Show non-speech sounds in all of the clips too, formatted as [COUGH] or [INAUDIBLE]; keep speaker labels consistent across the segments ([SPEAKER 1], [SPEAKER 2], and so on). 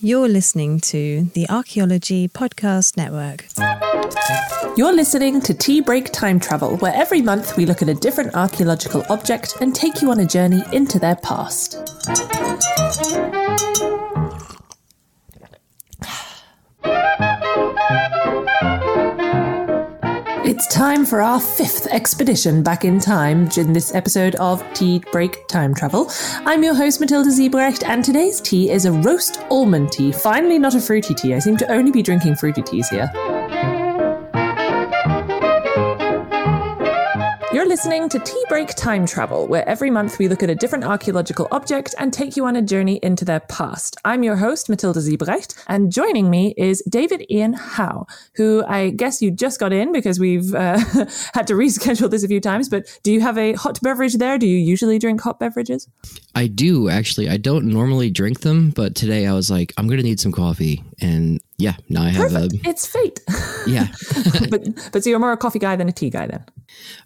[SPEAKER 1] You're listening to the Archaeology Podcast Network.
[SPEAKER 2] You're listening to Tea Break Time Travel, where every month we look at a different archaeological object and take you on a journey into their past. It's time for our fifth expedition back in time in this episode of Tea Break Time Travel. I'm your host, Matilda Siebrecht, and today's tea is a roast almond tea. Finally, not a fruity tea. I seem to only be drinking fruity teas here. Listening to Tea Break Time Travel, where every month we look at a different archaeological object and take you on a journey into their past. I'm your host, Matilda Siebrecht, and joining me is David Ian Howe, who I guess you just got in because we've uh, [LAUGHS] had to reschedule this a few times. But do you have a hot beverage there? Do you usually drink hot beverages?
[SPEAKER 3] I do actually. I don't normally drink them, but today I was like, I'm gonna need some coffee, and yeah, now I have
[SPEAKER 2] Perfect.
[SPEAKER 3] a
[SPEAKER 2] It's fate.
[SPEAKER 3] yeah. [LAUGHS]
[SPEAKER 2] but but so you're more a coffee guy than a tea guy then.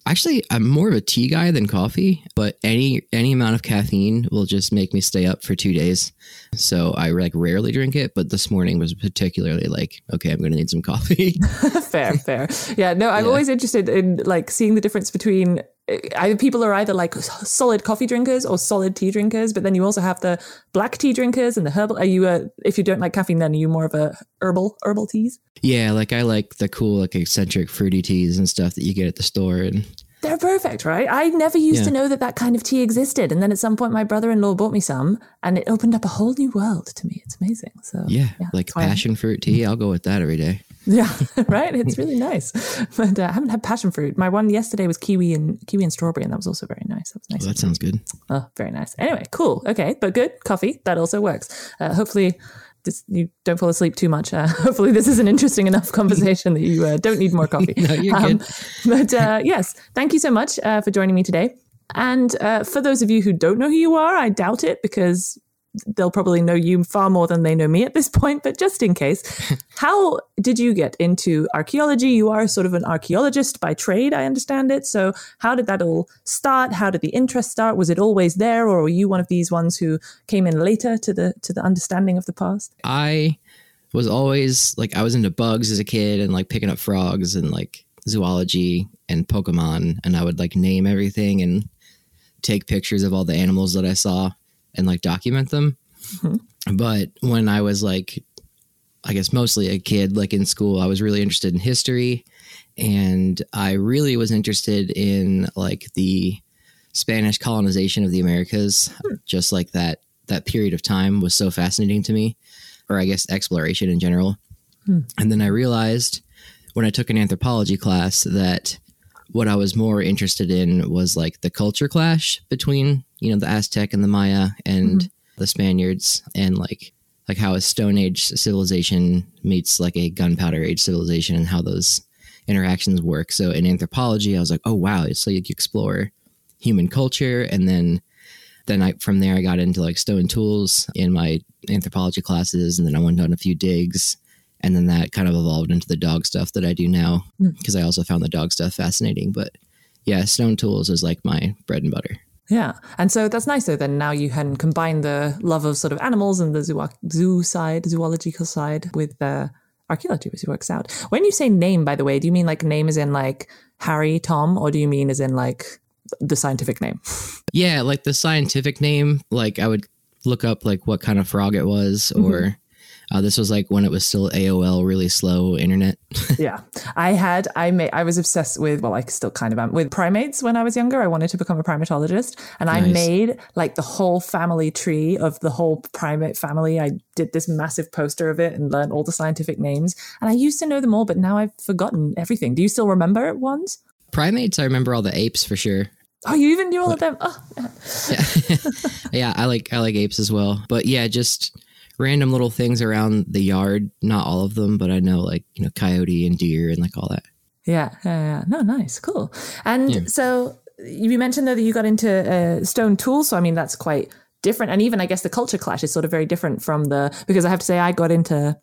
[SPEAKER 3] Actually, I'm more of a tea guy than coffee, but any any amount of caffeine will just make me stay up for two days. So I like rarely drink it, but this morning was particularly like, okay, I'm gonna need some [LAUGHS] coffee. [LAUGHS]
[SPEAKER 2] fair, fair. Yeah, no, I'm
[SPEAKER 3] Yeah.
[SPEAKER 2] always interested in like seeing the difference between Uh, either people are either like solid coffee drinkers or solid tea drinkers, but then you also have the black tea drinkers and the herbal. Are you a if you don't like caffeine, then are you more of a herbal herbal teas?
[SPEAKER 3] yeah, like I like the cool, like eccentric fruity teas and stuff that you get at the store, and
[SPEAKER 2] They're perfect, right? I never used to know that that kind of tea existed, and then at some point, my brother-in-law bought me some, and it opened up a whole new world to me. It's amazing. So
[SPEAKER 3] yeah, like
[SPEAKER 2] why I'm-
[SPEAKER 3] passion fruit tea. I'll go with that every day.
[SPEAKER 2] Yeah, [LAUGHS] right. It's really nice, but uh, I haven't had passion fruit. My one yesterday was kiwi and kiwi and strawberry, and that was also very nice. That was nice.
[SPEAKER 3] Well, that sounds good.
[SPEAKER 2] Oh, very nice. Anyway, cool. Okay, but good coffee that also works. Uh, hopefully, this, you don't fall asleep too much. Uh, [LAUGHS] hopefully, this is an interesting enough conversation that you uh, don't need more coffee. [LAUGHS]
[SPEAKER 3] No, you're
[SPEAKER 2] Um,
[SPEAKER 3] good.
[SPEAKER 2] but uh, yes, thank you so much uh, for joining me today. And uh, for those of you who don't know who you are, I doubt it because they'll probably know you far more than they know me at this [LAUGHS] point. But just in case, [LAUGHS] how did you get into archaeology? You are sort of an archaeologist by trade, I understand it. So, how did that all start? How did the interest start? Was it always there, or were you one of these ones who came in later to the to the understanding of the past?
[SPEAKER 3] I was always like I was into bugs as a kid and like picking up frogs and like zoology and Pokemon and I would like name everything and take pictures of all the animals that I saw and like document them. Mm-hmm. But when I was like I guess mostly a kid like in school I was really interested in history and I really was interested in like the Spanish colonization of the Americas hmm. just like that that period of time was so fascinating to me or I guess exploration in general. Hmm. And then I realized when I took an anthropology class that what I was more interested in was like the culture clash between, you know, the Aztec and the Maya and mm-hmm. the Spaniards and like like how a stone age civilization meets like a gunpowder age civilization and how those interactions work. So in anthropology, I was like, oh wow, so you explore human culture and then then I from there I got into like stone tools in my anthropology classes, and then I went on a few digs, and then that kind of evolved into the dog stuff that I do now hmm. because I also found the dog stuff fascinating. But yeah, stone tools is like my bread and butter.
[SPEAKER 2] Yeah, and so that's nice. though. then now you can combine the love of sort of animals and the zoo, zoo side, zoological side with the archaeology, which works out. When you say name, by the way, do you mean like name as in like Harry, Tom, or do you mean as in like the scientific name?
[SPEAKER 3] Yeah, like the scientific name, like I would look up like what kind of frog it was, mm-hmm. or uh, this was like when it was still AOL, really slow internet. [LAUGHS]
[SPEAKER 2] yeah, I had I made I was obsessed with well, I still kind of am with primates when I was younger. I wanted to become a primatologist, and I made like the whole family tree of the whole primate family. I did this massive poster of it and learned all the scientific names. And I used to know them all, but now I've forgotten everything. Do you still remember ones?
[SPEAKER 3] Primates, I remember all the apes for sure.
[SPEAKER 2] Oh, you even knew all of them. Oh, [LAUGHS]
[SPEAKER 3] yeah, [LAUGHS] yeah I like I like apes as well. But yeah, just random little things around the yard. Not all of them, but I know like you know coyote and deer and like all that.
[SPEAKER 2] Yeah, yeah, yeah. No, nice, cool. And
[SPEAKER 3] Yeah.
[SPEAKER 2] so you mentioned though that you got into uh, stone tools. So I mean, that's quite different. And even I guess the culture clash is sort of very different from the because I have to say I got into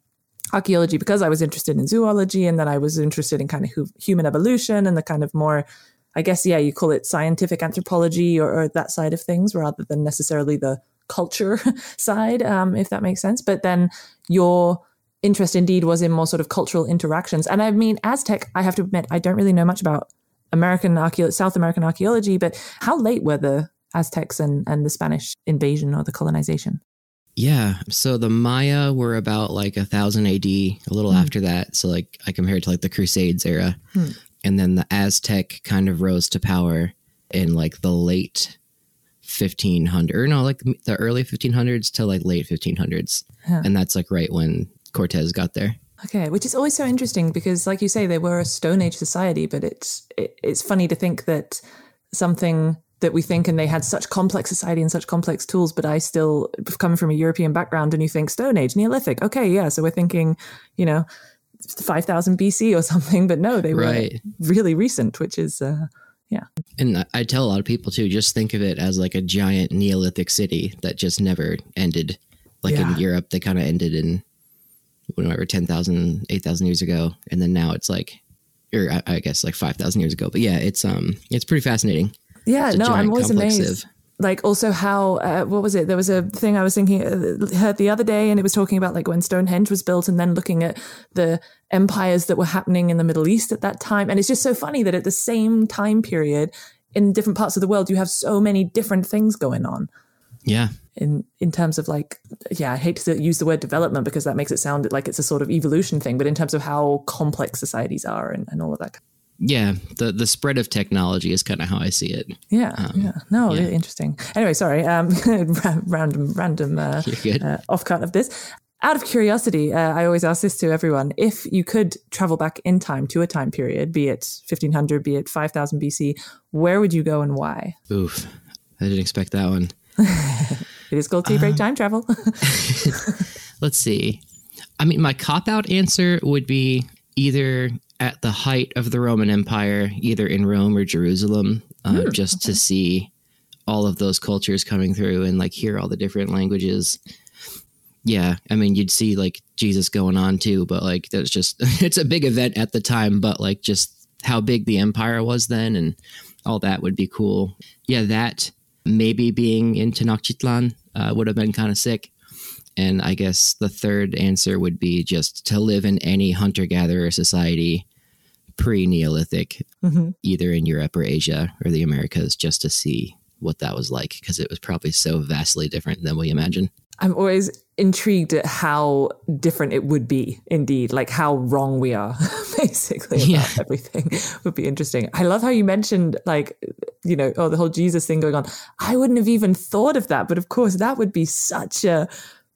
[SPEAKER 2] archaeology because I was interested in zoology and then I was interested in kind of hu- human evolution and the kind of more. I guess yeah, you call it scientific anthropology or, or that side of things rather than necessarily the culture [LAUGHS] side, um, if that makes sense. But then your interest indeed was in more sort of cultural interactions. And I mean, Aztec, I have to admit, I don't really know much about American archaeo- South American archaeology, but how late were the Aztecs and, and the Spanish invasion or the colonization?
[SPEAKER 3] Yeah. So the Maya were about like a thousand AD, a little after that. So like I compared to like the Crusades era.
[SPEAKER 2] Hmm.
[SPEAKER 3] And then the Aztec kind of rose to power in like the late 1500 or no, like the early 1500s to like late 1500s.
[SPEAKER 2] Huh.
[SPEAKER 3] And that's like right when Cortez got there.
[SPEAKER 2] Okay, which is always so interesting because, like you say, they were a Stone Age society, but it's it, it's funny to think that something that we think and they had such complex society and such complex tools, but I still coming from a European background and you think Stone Age, Neolithic, okay, yeah, so we're thinking, you know, five thousand BC or [LAUGHS] something, but no, they were
[SPEAKER 3] Right.
[SPEAKER 2] really recent, which is uh, Yeah
[SPEAKER 3] and I- tell a lot of people too, just think of it as like a giant Neolithic city that just never ended. Like
[SPEAKER 2] Yeah.
[SPEAKER 3] in Europe, they kind of ended in whatever 10,000, 8,000 years ago. And then now it's like, or I, I guess like 5,000 years ago. But yeah, it's, um, it's pretty fascinating.
[SPEAKER 2] Yeah, no, I'm always amazed.
[SPEAKER 3] of-
[SPEAKER 2] Like also how uh, what was it? There was a thing I was thinking uh, heard the other day, and it was talking about like when Stonehenge was built, and then looking at the empires that were happening in the Middle East at that time. And it's just so funny that at the same time period, in different parts of the world, you have so many different things going on.
[SPEAKER 3] Yeah.
[SPEAKER 2] In in terms of like, yeah, I hate to use the word development because that makes it sound like it's a sort of evolution thing, but in terms of how complex societies are and, and all of that.
[SPEAKER 3] Yeah. The, the spread of technology is kind of how I see it.
[SPEAKER 2] Yeah, yeah. No,
[SPEAKER 3] yeah.
[SPEAKER 2] really interesting. Anyway, sorry. Um, [LAUGHS] random, random uh, [LAUGHS] uh, off cut of this. Out of curiosity, uh, I always ask this to everyone: if you could travel back in time to a time period, be it 1500, be it 5000 BC, where would you go and why?
[SPEAKER 3] Oof. I didn't expect that one. [LAUGHS]
[SPEAKER 2] It is called tea
[SPEAKER 3] Um,
[SPEAKER 2] break time travel. [LAUGHS] [LAUGHS]
[SPEAKER 3] Let's see. I mean, my cop out answer would be either at the height of the Roman Empire, either in Rome or Jerusalem, uh, just to see all of those cultures coming through and like hear all the different languages. Yeah, I mean, you'd see like Jesus going on too, but like that's just [LAUGHS] it's a big event at the time, but like just how big the empire was then and all that would be cool. Yeah, that maybe being in Tenochtitlan uh, would have been kind of sick. And I guess the third answer would be just to live in any hunter gatherer society pre Neolithic,
[SPEAKER 2] Mhm.
[SPEAKER 3] either in Europe or Asia or the Americas, just to see what that was like because it was probably so vastly different than we imagine.
[SPEAKER 2] I'm always intrigued at how different it would be, indeed, like how wrong we are, [LAUGHS] basically, about
[SPEAKER 3] Yeah.
[SPEAKER 2] everything [LAUGHS] would be interesting. I love how you mentioned, like, you know, oh, the whole Jesus thing going on. I wouldn't have even thought of that, but of course, that would be such a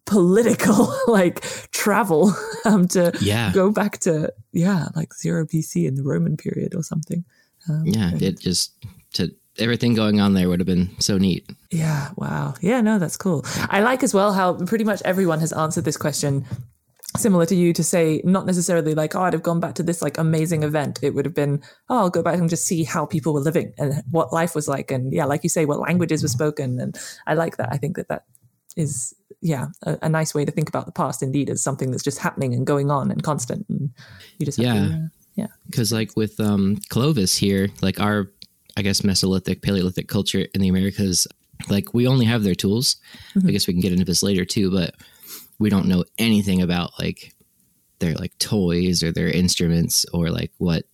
[SPEAKER 2] political, [LAUGHS] like, travel um, to
[SPEAKER 3] Yeah.
[SPEAKER 2] go back to, yeah, like zero BC in the Roman period or something. Um,
[SPEAKER 3] Yeah, it just to everything going on there would have been so neat.
[SPEAKER 2] Yeah, wow. Yeah, no, that's cool. I like as well how pretty much everyone has answered this question similar to you to say not necessarily like oh I'd have gone back to this like amazing event it would have been oh I'll go back and just see how people were living and what life was like and yeah like you say what languages were spoken and I like that I think that that is yeah a, a nice way to think about the past indeed as something that's just happening and going on and constant and you just have
[SPEAKER 3] Yeah.
[SPEAKER 2] to, uh, yeah
[SPEAKER 3] because like with um clovis here like our i guess mesolithic paleolithic culture in the americas like we only have their tools. Mm-hmm. I guess we can get into this later too but we don't know anything about like their like toys or their instruments or like what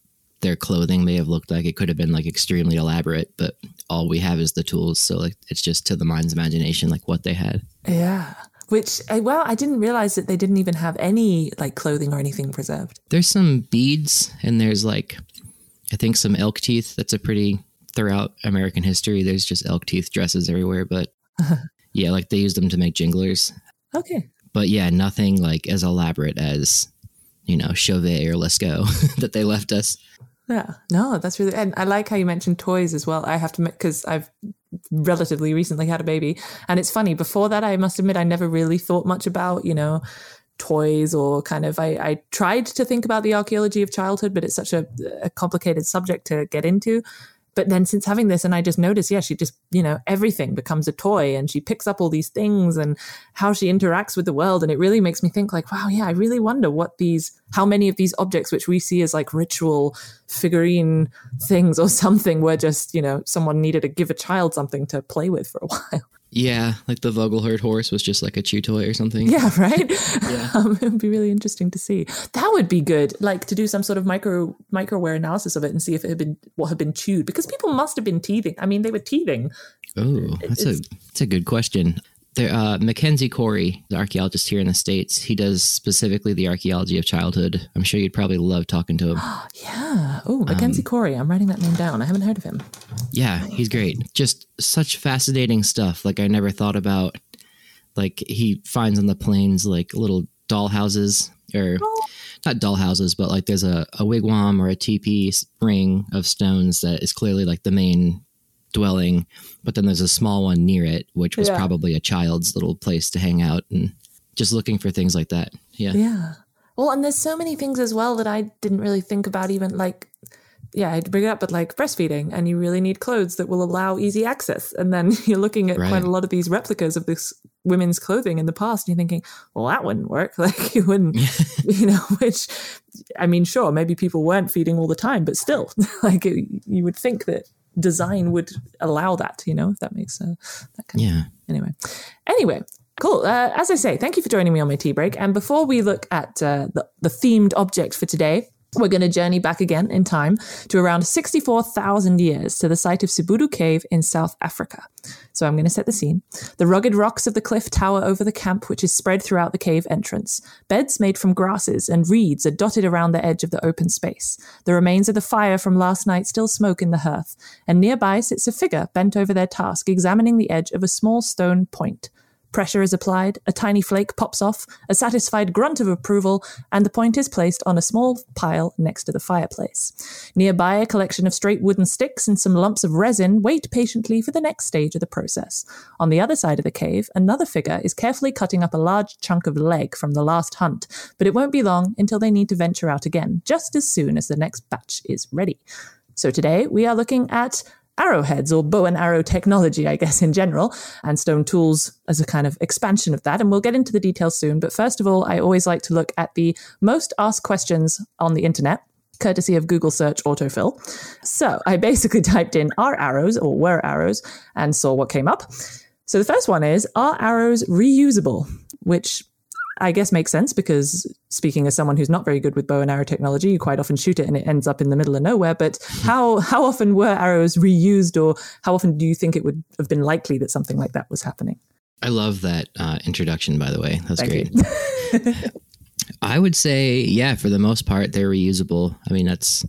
[SPEAKER 3] their clothing may have looked like. It could have been like extremely elaborate but all we have is the tools. So like it's just to the mind's imagination like what they had.
[SPEAKER 2] Yeah. Which well I didn't realize that they didn't even have any like clothing or anything preserved.
[SPEAKER 3] There's some beads and there's like i think some elk teeth. That's a pretty throughout american history there's just elk teeth dresses everywhere but [LAUGHS] yeah like they used them to make jinglers
[SPEAKER 2] okay
[SPEAKER 3] but yeah nothing like as elaborate as you know chauvet or Lascaux [LAUGHS] that they left us
[SPEAKER 2] Yeah, no, that's really, and I like how you mentioned toys as well. I have to, because I've relatively recently had a baby. And it's funny, before that, I must admit, I never really thought much about, you know, toys or kind of I, I tried to think about the archaeology of childhood but it's such a, a complicated subject to get into but then since having this, and I just noticed, yeah, she just, you know, everything becomes a toy and she picks up all these things and how she interacts with the world. And it really makes me think, like, wow, yeah, I really wonder what these, how many of these objects, which we see as like ritual figurine things or [LAUGHS] something, were just, you know, someone needed to give a child something to play with for a [LAUGHS] while.
[SPEAKER 3] Yeah, like the Vogelherd horse was just like a chew toy or something.
[SPEAKER 2] Yeah, [LAUGHS] right. yeah, [LAUGHS] um, it would be really interesting to see. That would be good, like to do some sort of micro microwear analysis of it and see if it had been what had been chewed because people must have been teething. I mean, they were teething.
[SPEAKER 3] Oh, that's it's, a that's a good question. There, uh, Mackenzie Corey, the archaeologist here in the States, he does specifically the archaeology of childhood. I'm sure you'd probably love talking to him. [GASPS]
[SPEAKER 2] yeah. Oh, Mackenzie um, Corey. I'm writing that name down. I haven't heard of him.
[SPEAKER 3] Yeah, he's great. Just such fascinating stuff. Like I never thought about. Like he finds on the plains like little doll houses or oh. not doll houses, but like there's a, a wigwam or a teepee ring of stones that is clearly like the main dwelling, but then there's a small one near it, which was yeah. probably a child's little place to hang out and just looking for things like that. Yeah.
[SPEAKER 2] Yeah. Well, and there's so many things as well that I didn't really think about, even like, yeah, I'd bring it up, but like breastfeeding, and you really need clothes that will allow easy access. And then [LAUGHS] you're looking at right. quite a lot of these replicas of this women's clothing in the past, and you're thinking, well, that wouldn't work. [LAUGHS] Like, you wouldn't, [LAUGHS] you know, which, I mean, sure, maybe people weren't feeding all the time, but still, like, it, you would think that design would allow that, you know, if that makes uh, that kind
[SPEAKER 3] yeah.
[SPEAKER 2] Of, anyway. Anyway, cool. Uh, as I say, thank you for joining me on my tea break. And before we look at uh, the, the themed object for today, we're going to journey back again in time to around 64,000 years to the site of Sibudu Cave in South Africa. So I'm going to set the scene. The rugged rocks of the cliff tower over the camp, which is spread throughout the cave entrance. Beds made from grasses and reeds are dotted around the edge of the open space. The remains of the fire from last night still smoke in the hearth, and nearby sits a figure bent over their task, examining the edge of a small stone point. Pressure is applied, a tiny flake pops off, a satisfied grunt of approval, and the point is placed on a small pile next to the fireplace. Nearby, a collection of straight wooden sticks and some lumps of resin wait patiently for the next stage of the process. On the other side of the cave, another figure is carefully cutting up a large chunk of leg from the last hunt, but it won't be long until they need to venture out again, just as soon as the next batch is ready. So today, we are looking at arrowheads or bow and arrow technology, I guess, in general, and stone tools as a kind of expansion of that. And we'll get into the details soon. But first of all, I always like to look at the most asked questions on the internet. Courtesy of Google search autofill. So I basically [LAUGHS] typed in are arrows or were arrows and saw what came up. So the first one is Are arrows reusable? Which I guess makes sense because speaking as someone who's not very good with bow and arrow technology, you quite often shoot it and it ends up in the middle of nowhere. But how how often were arrows reused, or how often do you think it would have been likely that something like that was happening?
[SPEAKER 3] I love that uh, introduction, by the way. That's Thank great. [LAUGHS] I would say, yeah, for the most part, they're reusable. I mean, that's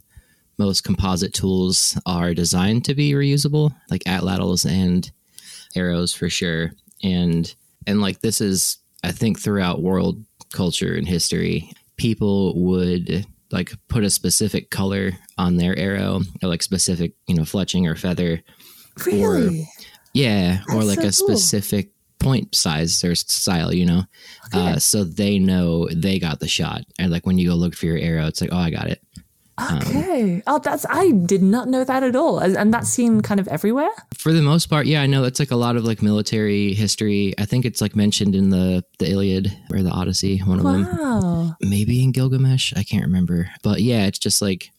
[SPEAKER 3] most composite tools are designed to be reusable, like atlatls and arrows for sure. And and like this is I think throughout world culture and history, people would like put a specific color on their arrow or like specific, you know, fletching or feather.
[SPEAKER 2] Really?
[SPEAKER 3] Or, yeah, That's or like so a cool. specific point size or style, you know, okay. uh, so they know they got the shot. And like when you go look for your arrow, it's like, oh, I got it.
[SPEAKER 2] Um, okay. Um, oh, that's I did not know that at all. And that's seen kind of everywhere.
[SPEAKER 3] For the most part, yeah, I know that's like a lot of like military history. I think it's like mentioned in the the Iliad or the Odyssey, one of them. Maybe in Gilgamesh, I can't remember. But yeah, it's just like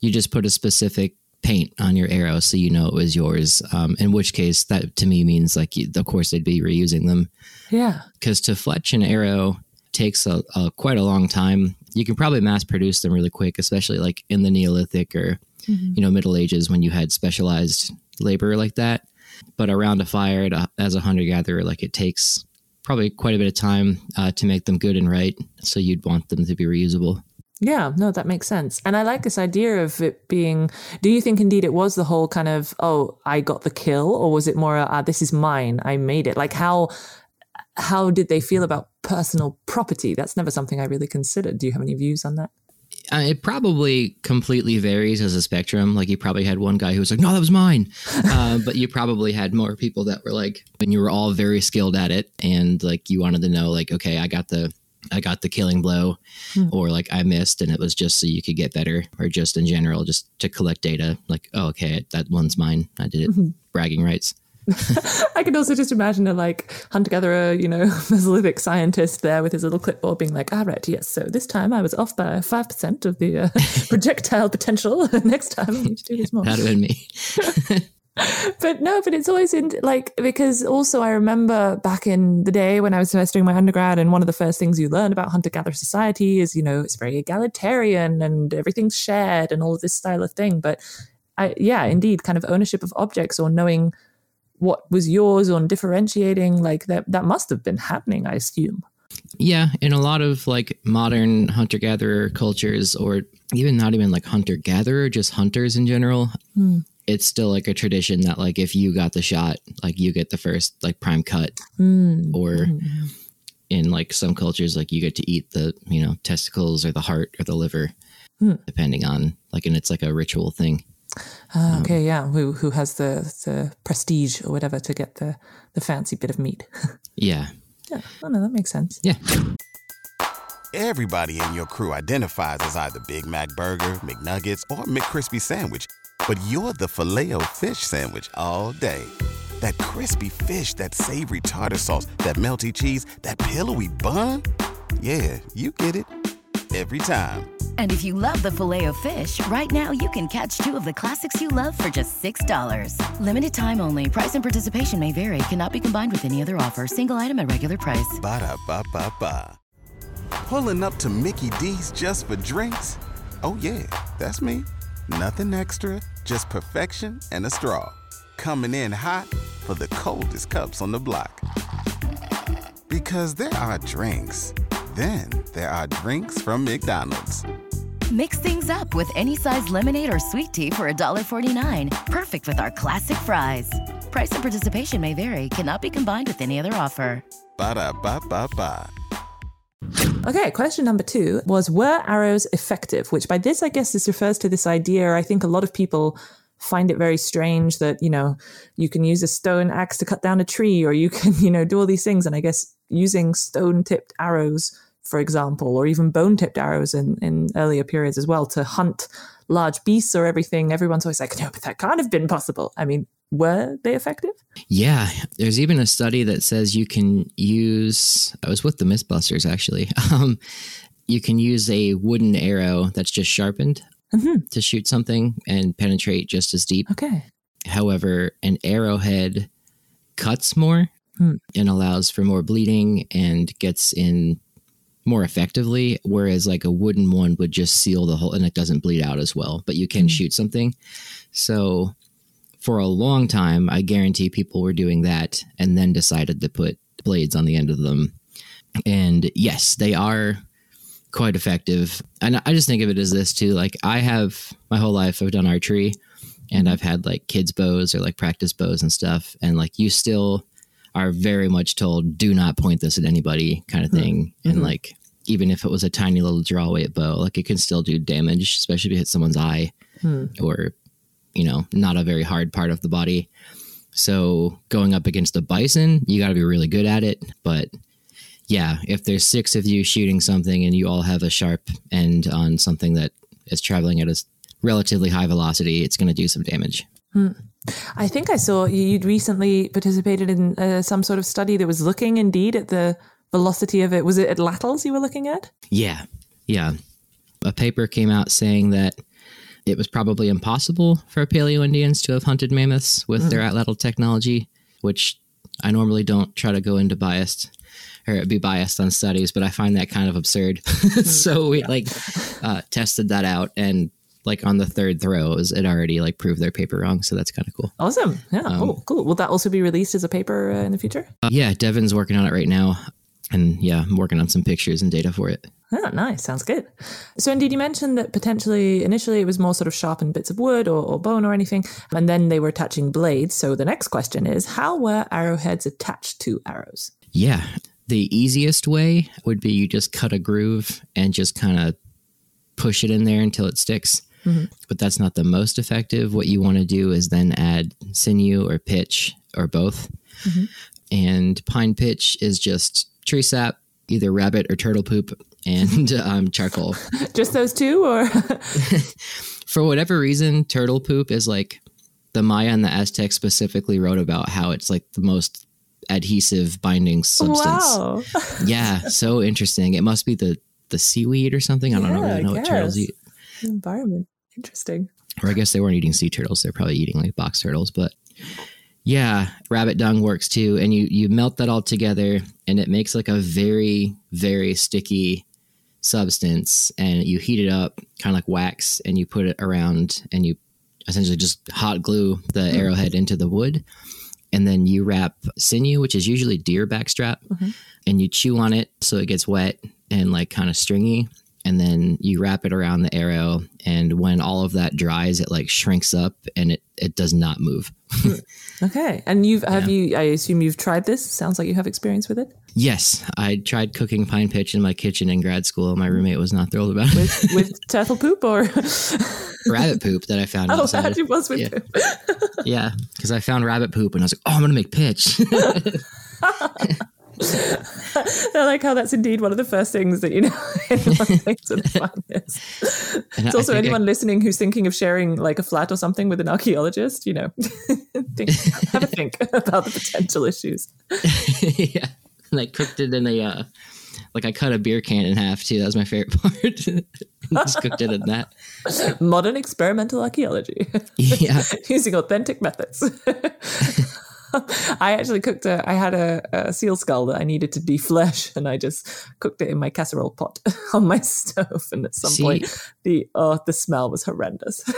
[SPEAKER 3] you just put a specific paint on your arrow so you know it was yours. Um, in which case, that to me means like, of course, they'd be reusing them.
[SPEAKER 2] Yeah.
[SPEAKER 3] Because to fletch an arrow takes a, a quite a long time you can probably mass produce them really quick, especially like in the Neolithic or mm-hmm. you know Middle Ages when you had specialized labor like that. But around a fire to, as a hunter gatherer, like it takes probably quite a bit of time uh, to make them good and right. So you'd want them to be reusable.
[SPEAKER 2] Yeah, no, that makes sense. And I like this idea of it being. Do you think indeed it was the whole kind of, oh, I got the kill, or was it more, ah, this is mine, I made it? Like how how did they feel about personal property? That's never something I really considered. Do you have any views on that?
[SPEAKER 3] Uh, it probably completely varies as a spectrum. Like you probably had one guy who was like, "No, that was mine," [LAUGHS] uh, but you probably had more people that were like, when you were all very skilled at it, and like you wanted to know, like, okay, I got the, I got the killing blow,
[SPEAKER 2] Hmm.
[SPEAKER 3] or like I missed, and it was just so you could get better, or just in general, just to collect data. Like, oh, okay, that one's mine. I did it.
[SPEAKER 2] Mm-hmm.
[SPEAKER 3] Bragging rights. [LAUGHS]
[SPEAKER 2] I could also just imagine a like hunter gatherer, you know, [LAUGHS] Mesolithic scientist there with his little clipboard being like, all right, yes, so this time I was off by 5% of the uh, [LAUGHS] projectile potential. Next time I need to do this more.
[SPEAKER 3] Have been me.
[SPEAKER 2] but no, but it's always in like because also I remember back in the day when I was first doing my undergrad, and one of the first things you learn about hunter gatherer society is you know it's very egalitarian and everything's shared and all of this style of thing. But I, yeah, indeed, kind of ownership of objects or knowing what was yours on differentiating? Like that that must have been happening, I assume.
[SPEAKER 3] Yeah, in a lot of like modern hunter gatherer cultures, or even not even like hunter gatherer, just hunters in general, hmm. it's still like a tradition that like if you got the shot, like you get the first like prime cut, hmm. or hmm. in like some cultures, like you get to eat the you know testicles or the heart or the liver, depending on like, and it's like a ritual thing.
[SPEAKER 2] Ah, okay, yeah, who who has the the prestige or whatever to get the the fancy bit of meat? [LAUGHS]
[SPEAKER 3] Yeah,
[SPEAKER 2] yeah, oh no, that makes sense.
[SPEAKER 3] yeah.
[SPEAKER 4] Everybody in your crew identifies as either Big Mac Burger, McNuggets, or McCrispy Sandwich. But you're the filet fish Sandwich all day. That crispy fish, that savory tartar sauce, that melty cheese, that pillowy bun. Yeah, you get it. Every time.
[SPEAKER 5] And if you love the filet of fish, right now you can catch two of the classics you love for just $6. Limited time only. Price and participation may vary. Cannot be combined with any other offer. Single item at regular price.
[SPEAKER 4] Ba-da-ba-ba-ba. Pulling up to Mickey D's just for drinks? Oh, yeah, that's me. Nothing extra, just perfection and a straw. Coming in hot for the coldest cups on the block. Because there are drinks, then there are drinks from McDonald's.
[SPEAKER 5] Mix things up with any size lemonade or sweet tea for $1.49. Perfect with our classic fries. Price and participation may vary. Cannot be combined with any other offer.
[SPEAKER 4] Ba-da-ba-ba-ba.
[SPEAKER 2] Okay, question number two was Were arrows effective? Which by this, I guess, this refers to this idea. I think a lot of people find it very strange that, you know, you can use a stone axe to cut down a tree or you can, [LAUGHS] you know, do all these things. And I guess using stone tipped arrows, for example, or even bone tipped arrows in, in earlier periods as well to hunt large beasts or everything, everyone's always like, no, but that can't have been possible. I mean, were they effective?
[SPEAKER 3] Yeah, there's even a study that says you can use. I was with the Mythbusters actually. [LAUGHS] Um, you can use a wooden arrow that's just sharpened to shoot something and penetrate just as deep.
[SPEAKER 2] Okay.
[SPEAKER 3] However, an arrowhead cuts more and allows for more bleeding and gets in more effectively, whereas like a wooden one would just seal the hole and it doesn't bleed out as well. But you can mm. shoot something. So for a long time, I guarantee people were doing that and then decided to put blades on the end of them. And yes, they are quite effective. And I just think of it as this too. Like I have my whole life, I've done archery and I've had like kids' bows or like practice bows and stuff. And like you still are very much told, do not point this at anybody kind of mm-hmm. thing. And mm-hmm. like, even if it was a tiny little draw weight bow, like it can still do damage, especially if you hit someone's eye hmm. or, you know, not a very hard part of the body. So going up against a bison, you got to be really good at it. But yeah, if there's six of you shooting something and you all have a sharp end on something that is traveling at a relatively high velocity, it's going to do some damage.
[SPEAKER 2] I think I saw you- you'd recently participated in uh, some sort of study that was looking indeed at the velocity of it. Was it atlatls you were looking at?
[SPEAKER 3] Yeah. Yeah. A paper came out saying that it was probably impossible for Paleo Indians to have hunted mammoths with their atlatl technology, which I normally don't try to go into biased or be biased on studies, but I find that kind of absurd. [LAUGHS] so we like uh, tested that out and like on the third throw, it, already like proved their paper wrong. So that's kind of cool.
[SPEAKER 2] Awesome. Yeah. cool. Cool. Will that also be released as a paper uh, in the future?
[SPEAKER 3] Uh, yeah, Devin's working on it right now. And yeah, I'm working on some pictures and data for it.
[SPEAKER 2] Oh, nice. Sounds good. So, indeed, you mentioned that potentially initially it was more sort of sharpened bits of wood or, or bone or anything, and then they were attaching blades. So, the next question is how were arrowheads attached to arrows?
[SPEAKER 3] Yeah. The easiest way would be you just cut a groove and just kind of push it in there until it sticks. But that's not the most effective. What you want to do is then add sinew or pitch or both. And pine pitch is just tree sap, either rabbit or turtle poop, and [LAUGHS] um, charcoal. [LAUGHS]
[SPEAKER 2] Just those two, or [LAUGHS]
[SPEAKER 3] For whatever reason, turtle poop is like the Maya and the Aztec specifically wrote about how it's like the most adhesive binding substance.
[SPEAKER 2] wow,
[SPEAKER 3] Yeah, so interesting. It must be the the seaweed or something. I don't know
[SPEAKER 2] Yeah,
[SPEAKER 3] really
[SPEAKER 2] I
[SPEAKER 3] know what turtles eat.
[SPEAKER 2] Environment, interesting.
[SPEAKER 3] Or I guess they weren't eating sea turtles. They're probably eating like box turtles. But yeah, rabbit dung works too. And you you melt that all together, and it makes like a very very sticky substance. And you heat it up, kind of like wax, and you put it around, and you essentially just hot glue the hmm. arrowhead into the wood. And then you wrap sinew, which is usually deer backstrap, mm-hmm. and you chew on it so it gets wet and like kind of stringy. And then you wrap it around the arrow. And when all of that dries, it like shrinks up and it, it does not move. [LAUGHS] Hmm.
[SPEAKER 2] Okay, and you've have you? I assume you've tried this. Sounds like you have experience with it
[SPEAKER 3] Yes, I tried cooking pine pitch in my kitchen in grad school. My roommate was not thrilled about it.
[SPEAKER 2] with with [LAUGHS] turtle poop, or
[SPEAKER 3] rabbit poop that I found
[SPEAKER 2] oh,
[SPEAKER 3] outside.
[SPEAKER 2] that was with
[SPEAKER 3] Yeah.
[SPEAKER 2] poop.
[SPEAKER 3] Yeah, because I found rabbit poop and I was like, oh, I'm to make pitch. [LAUGHS] [LAUGHS]
[SPEAKER 2] I like how that's indeed one of the first things that you know [LAUGHS] anyone [LAUGHS] thinks of find It's also
[SPEAKER 3] think I-
[SPEAKER 2] anyone listening who's thinking of sharing like a flat or something with an archaeologist, you know, think, have a think about the potential issues.
[SPEAKER 3] yeah. And I cooked it in a, uh, like I cut a beer can in half too. That was my favorite part. Just cooked it in that.
[SPEAKER 2] Modern experimental archaeology
[SPEAKER 3] Yeah.
[SPEAKER 2] using authentic methods. [LAUGHS] I actually cooked a. I had a, a seal skull that I needed to deflesh, and I just cooked it in my casserole pot [LAUGHS] on my stove. And at some
[SPEAKER 3] See?
[SPEAKER 2] point, the oh, the smell was horrendous. [LAUGHS]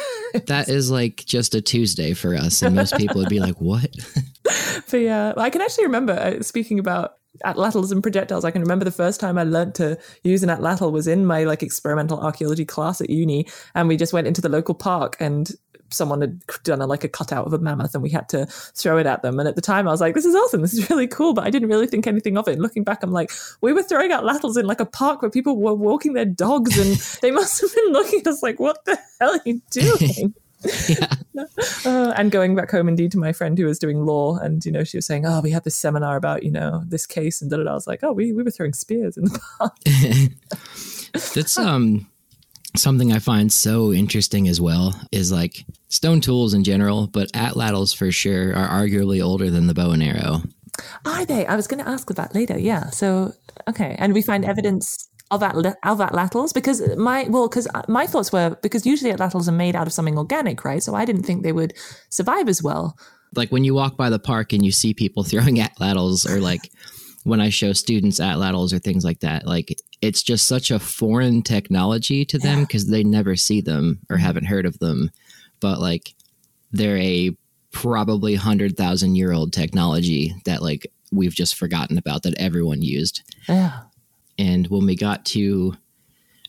[SPEAKER 3] That is like just a Tuesday for us. And most people would be like, what?
[SPEAKER 2] but yeah, I can actually remember uh, speaking about atlatls and projectiles. I can remember the first time I learned to use an atlatl was in my like experimental archaeology class at uni, and we just went into the local park and someone had done a, like a cutout of a mammoth and we had to throw it at them. And at the time i was like this is awesome. This is really cool. But i didn't really think anything of it. And looking back i'm like we were throwing atlatls in like a park where people were walking their dogs and [LAUGHS] they must have been looking at us like what the hell are you doing? [LAUGHS] [LAUGHS] Uh, and going back home indeed to my friend who was doing law and you know she was saying oh we had this seminar about you know this case and da da da. I was like oh we, we were throwing spears in the park.
[SPEAKER 3] That's um something I find so interesting as well is like stone tools in general, but atlatls for sure are arguably older than the bow and arrow.
[SPEAKER 2] are they? I was going to ask that later. Yeah. So okay. And we find evidence of atl- of atlatls because my well because uh, my thoughts were because usually atlatls are made out of something organic right? So I didn't think they would survive as well.
[SPEAKER 3] Like when you walk by the park and you see people throwing [LAUGHS] atlatls or like when I show students atlatls or things like that, like it's just such a foreign technology to them because they never see them or mm-hmm. haven't heard of them. But like they're a probably 100,000 year old technology that like we've just forgotten about that everyone used.
[SPEAKER 2] yeah
[SPEAKER 3] And when we got to,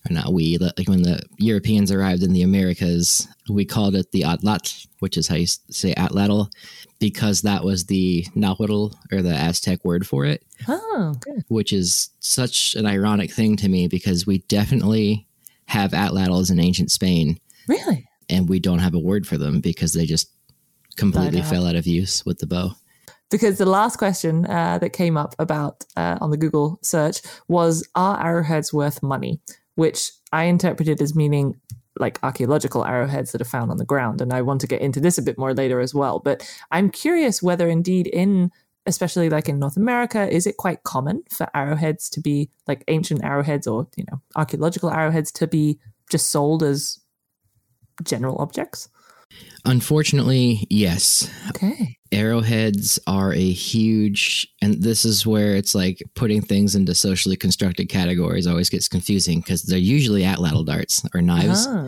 [SPEAKER 3] or not we, like when the Europeans arrived in the Americas, we called it the Atlatl, which is how you say Atlatl, because that was the Nahuatl or the Aztec word for it,
[SPEAKER 2] oh good
[SPEAKER 3] which is such an ironic thing to me because we definitely have Atlatls in ancient Spain
[SPEAKER 2] really
[SPEAKER 3] and we don't have a word for them because they just completely
[SPEAKER 2] out.
[SPEAKER 3] fell out of use with the bow.
[SPEAKER 2] because the last question uh, that came up about uh, on the Google search was are arrowheads worth money? Which I interpreted as meaning like archaeological arrowheads that are found on the ground. And I want to get into this a bit more later as well. But I'm curious whether indeed in especially like in North America, is it quite common for arrowheads to be like ancient arrowheads or, you know, archaeological arrowheads to be just sold as general objects?
[SPEAKER 3] Unfortunately, yes.
[SPEAKER 2] Okay.
[SPEAKER 3] arrowheads are a huge and this is where it's like putting things into socially constructed categories always gets confusing because they're usually atlatl darts or knives
[SPEAKER 2] Ah.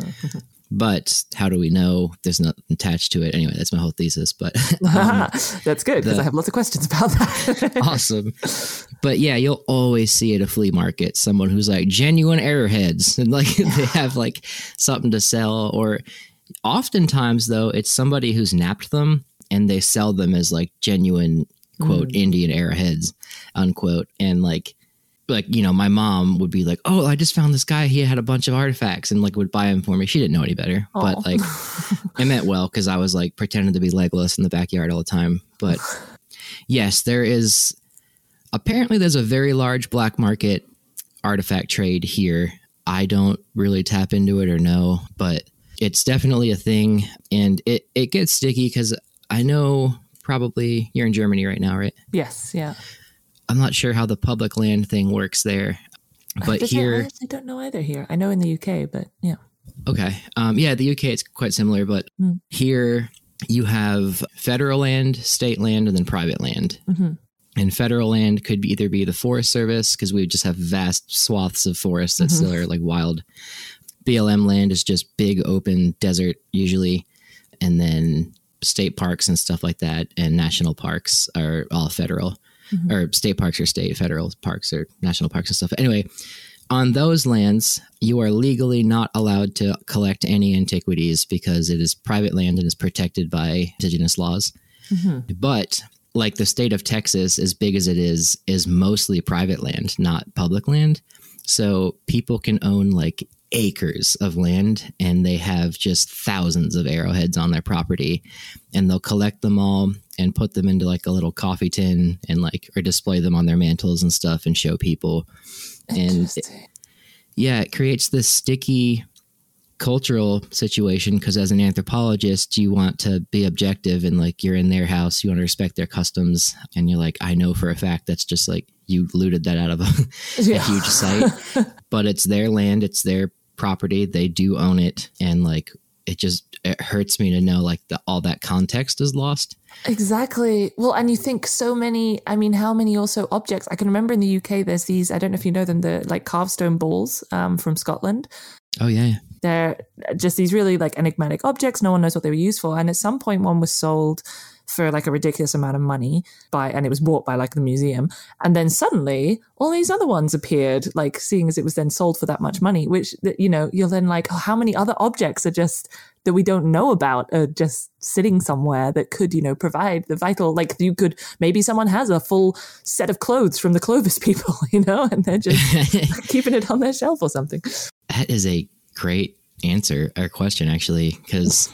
[SPEAKER 3] but how do we know there's nothing attached to it anyway that's my whole thesis but [LAUGHS] um,
[SPEAKER 2] That's good because I have lots of questions about that. [LAUGHS]
[SPEAKER 3] awesome but yeah you'll always see at a flea market someone who's like genuine arrowheads and like [LAUGHS] they have like something to sell or oftentimes though it's somebody who's knapped them and they sell them as like genuine quote hmm. indian arrowheads unquote. And like like you know my mom would be like oh i just found this guy. He had a bunch of artifacts and like would buy them for me. She didn't know any better but like [LAUGHS] i meant well because i was like pretending to be Legolas in the backyard all the time. But [LAUGHS] yes there is apparently there's a very large black market artifact trade here. I don't really tap into it or know but it's definitely a thing and it it gets sticky because i know probably you're in germany right now right
[SPEAKER 2] Yes, yeah.
[SPEAKER 3] I'm not sure how the public land thing works there, but
[SPEAKER 2] it- I
[SPEAKER 3] here,
[SPEAKER 2] don't know either here. I know in the UK, but yeah.
[SPEAKER 3] okay, um, yeah, the UK it's quite similar, but
[SPEAKER 2] Hmm.
[SPEAKER 3] here you have federal land, state land, and then private land.
[SPEAKER 2] hmm
[SPEAKER 3] And federal land could be either be the Forest Service because we just have vast swaths of forest that
[SPEAKER 2] Mhm.
[SPEAKER 3] still are like wild. BLM land is just big open desert usually, and then state parks and stuff like that, and national parks are all federal,
[SPEAKER 2] Mhm.
[SPEAKER 3] or state parks are state, federal parks are national parks and stuff. Anyway, on those lands, you are legally not allowed to collect any antiquities because it is private land and is protected by indigenous laws.
[SPEAKER 2] hmm
[SPEAKER 3] But like the state of Texas, as big as it is, is mostly private land, not public land. So people can own like acres of land and they have just thousands of arrowheads on their property. And they'll collect them all and put them into like a little coffee tin and like or display them on their mantles and stuff and show people. And
[SPEAKER 2] Interesting.
[SPEAKER 3] yeah, it creates this sticky cultural situation because as an anthropologist, you want to be objective and like you're in their house, you want to respect their customs, and you're like, I know for a fact that's just like you looted that out of a, [LAUGHS] a huge site, [LAUGHS] but it's their land, it's their property, they do own it, and like it just it hurts me to know like the, all that context is lost.
[SPEAKER 2] Exactly. Well, and you think so many, I mean, how many also objects? I can remember in the UK, there's these, I don't know if you know them, the like carved stone balls um, from Scotland.
[SPEAKER 3] Oh yeah,
[SPEAKER 2] They're just these really like enigmatic objects. No one knows what they were used for. And at some point, one was sold for like a ridiculous amount of money by, and it was bought by like the museum. And then suddenly all these other ones appeared, like seeing as it was then sold for that much money, which, you know, you're then like, oh, how many other objects are just that we don't know about are just sitting somewhere that could, you know, provide the vital, like you could, maybe someone has a full set of clothes from the Clovis [LAUGHS] people, you know, and they're just [LAUGHS] keeping it on their shelf or something.
[SPEAKER 3] That is a great answer or question, actually, because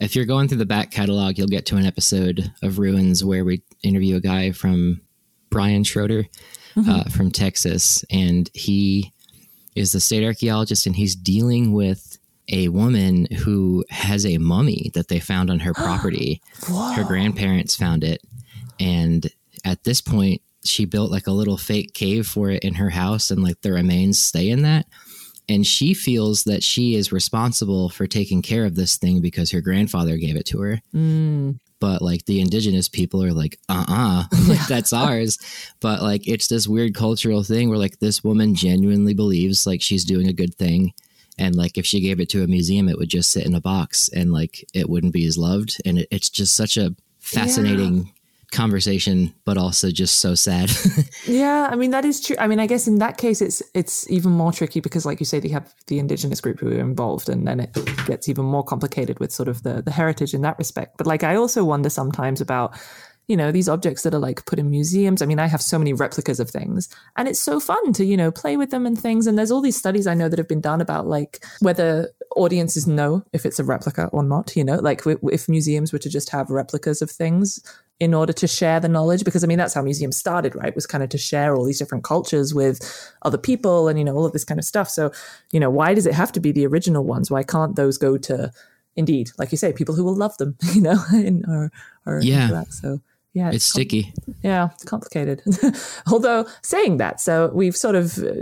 [SPEAKER 3] if you're going through the back catalog, you'll get to an episode of Ruins where we interview a guy from Brian Schroeder uh, from Texas, and he is the state archaeologist, and he's dealing with a woman who has a mummy that they found on her [GASPS] property. Her grandparents found it, and at this point, she built like a little fake cave for it in her house, and like the remains stay in that and she feels that she is responsible for taking care of this thing because her grandfather gave it to her.
[SPEAKER 2] Mm.
[SPEAKER 3] but like the indigenous people are like uh-uh [LAUGHS] like that's ours. But like it's this weird cultural thing where like this woman genuinely believes like she's doing a good thing. And like if she gave it to a museum it would just sit in a box and like it wouldn't be as loved. And it, it's just such a fascinating conversation but also just so sad [LAUGHS]
[SPEAKER 2] Yeah, I mean that is true. I mean, I guess in that case, it's it's even more tricky because, like you say, you have the indigenous group who are involved, and then it gets even more complicated with sort of the the heritage in that respect. But like, I also wonder sometimes about you know these objects that are like put in museums. I mean, I have so many replicas of things, and it's so fun to you know play with them and things. And there's all these studies I know that have been done about like whether audiences know if it's a replica or not. You know, like if museums were to just have replicas of things in order to share the knowledge because i mean that's how museums started right was kind of to share all these different cultures with other people and you know all of this kind of stuff so you know why does it have to be the original ones why can't those go to indeed like you say people who will love them [LAUGHS] you know and, or or
[SPEAKER 3] Yeah.
[SPEAKER 2] that. so yeah
[SPEAKER 3] it's
[SPEAKER 2] com-
[SPEAKER 3] sticky
[SPEAKER 2] yeah, it's complicated. [LAUGHS] Although saying that, so we've sort of uh,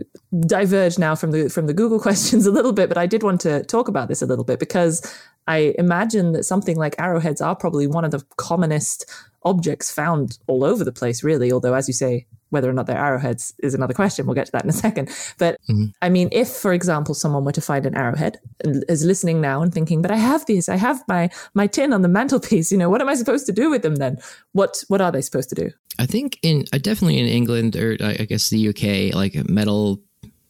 [SPEAKER 2] diverged now from the from the Google [LAUGHS] questions a little bit, but I did want to talk about this a little bit because I imagine that something like arrowheads are probably one of the commonest objects found all over the place, really. Although, as you say, whether or not they're arrowheads is another [LAUGHS] question. We'll get to that in a second. But I mean, if, for example, someone were to find an arrowhead and is listening now and thinking, "But I have these. I have my my tin on the mantelpiece. You know, what am I supposed to do with them then? What what are they supposed to do?"
[SPEAKER 3] I think in uh, definitely in England or I guess the UK, like metal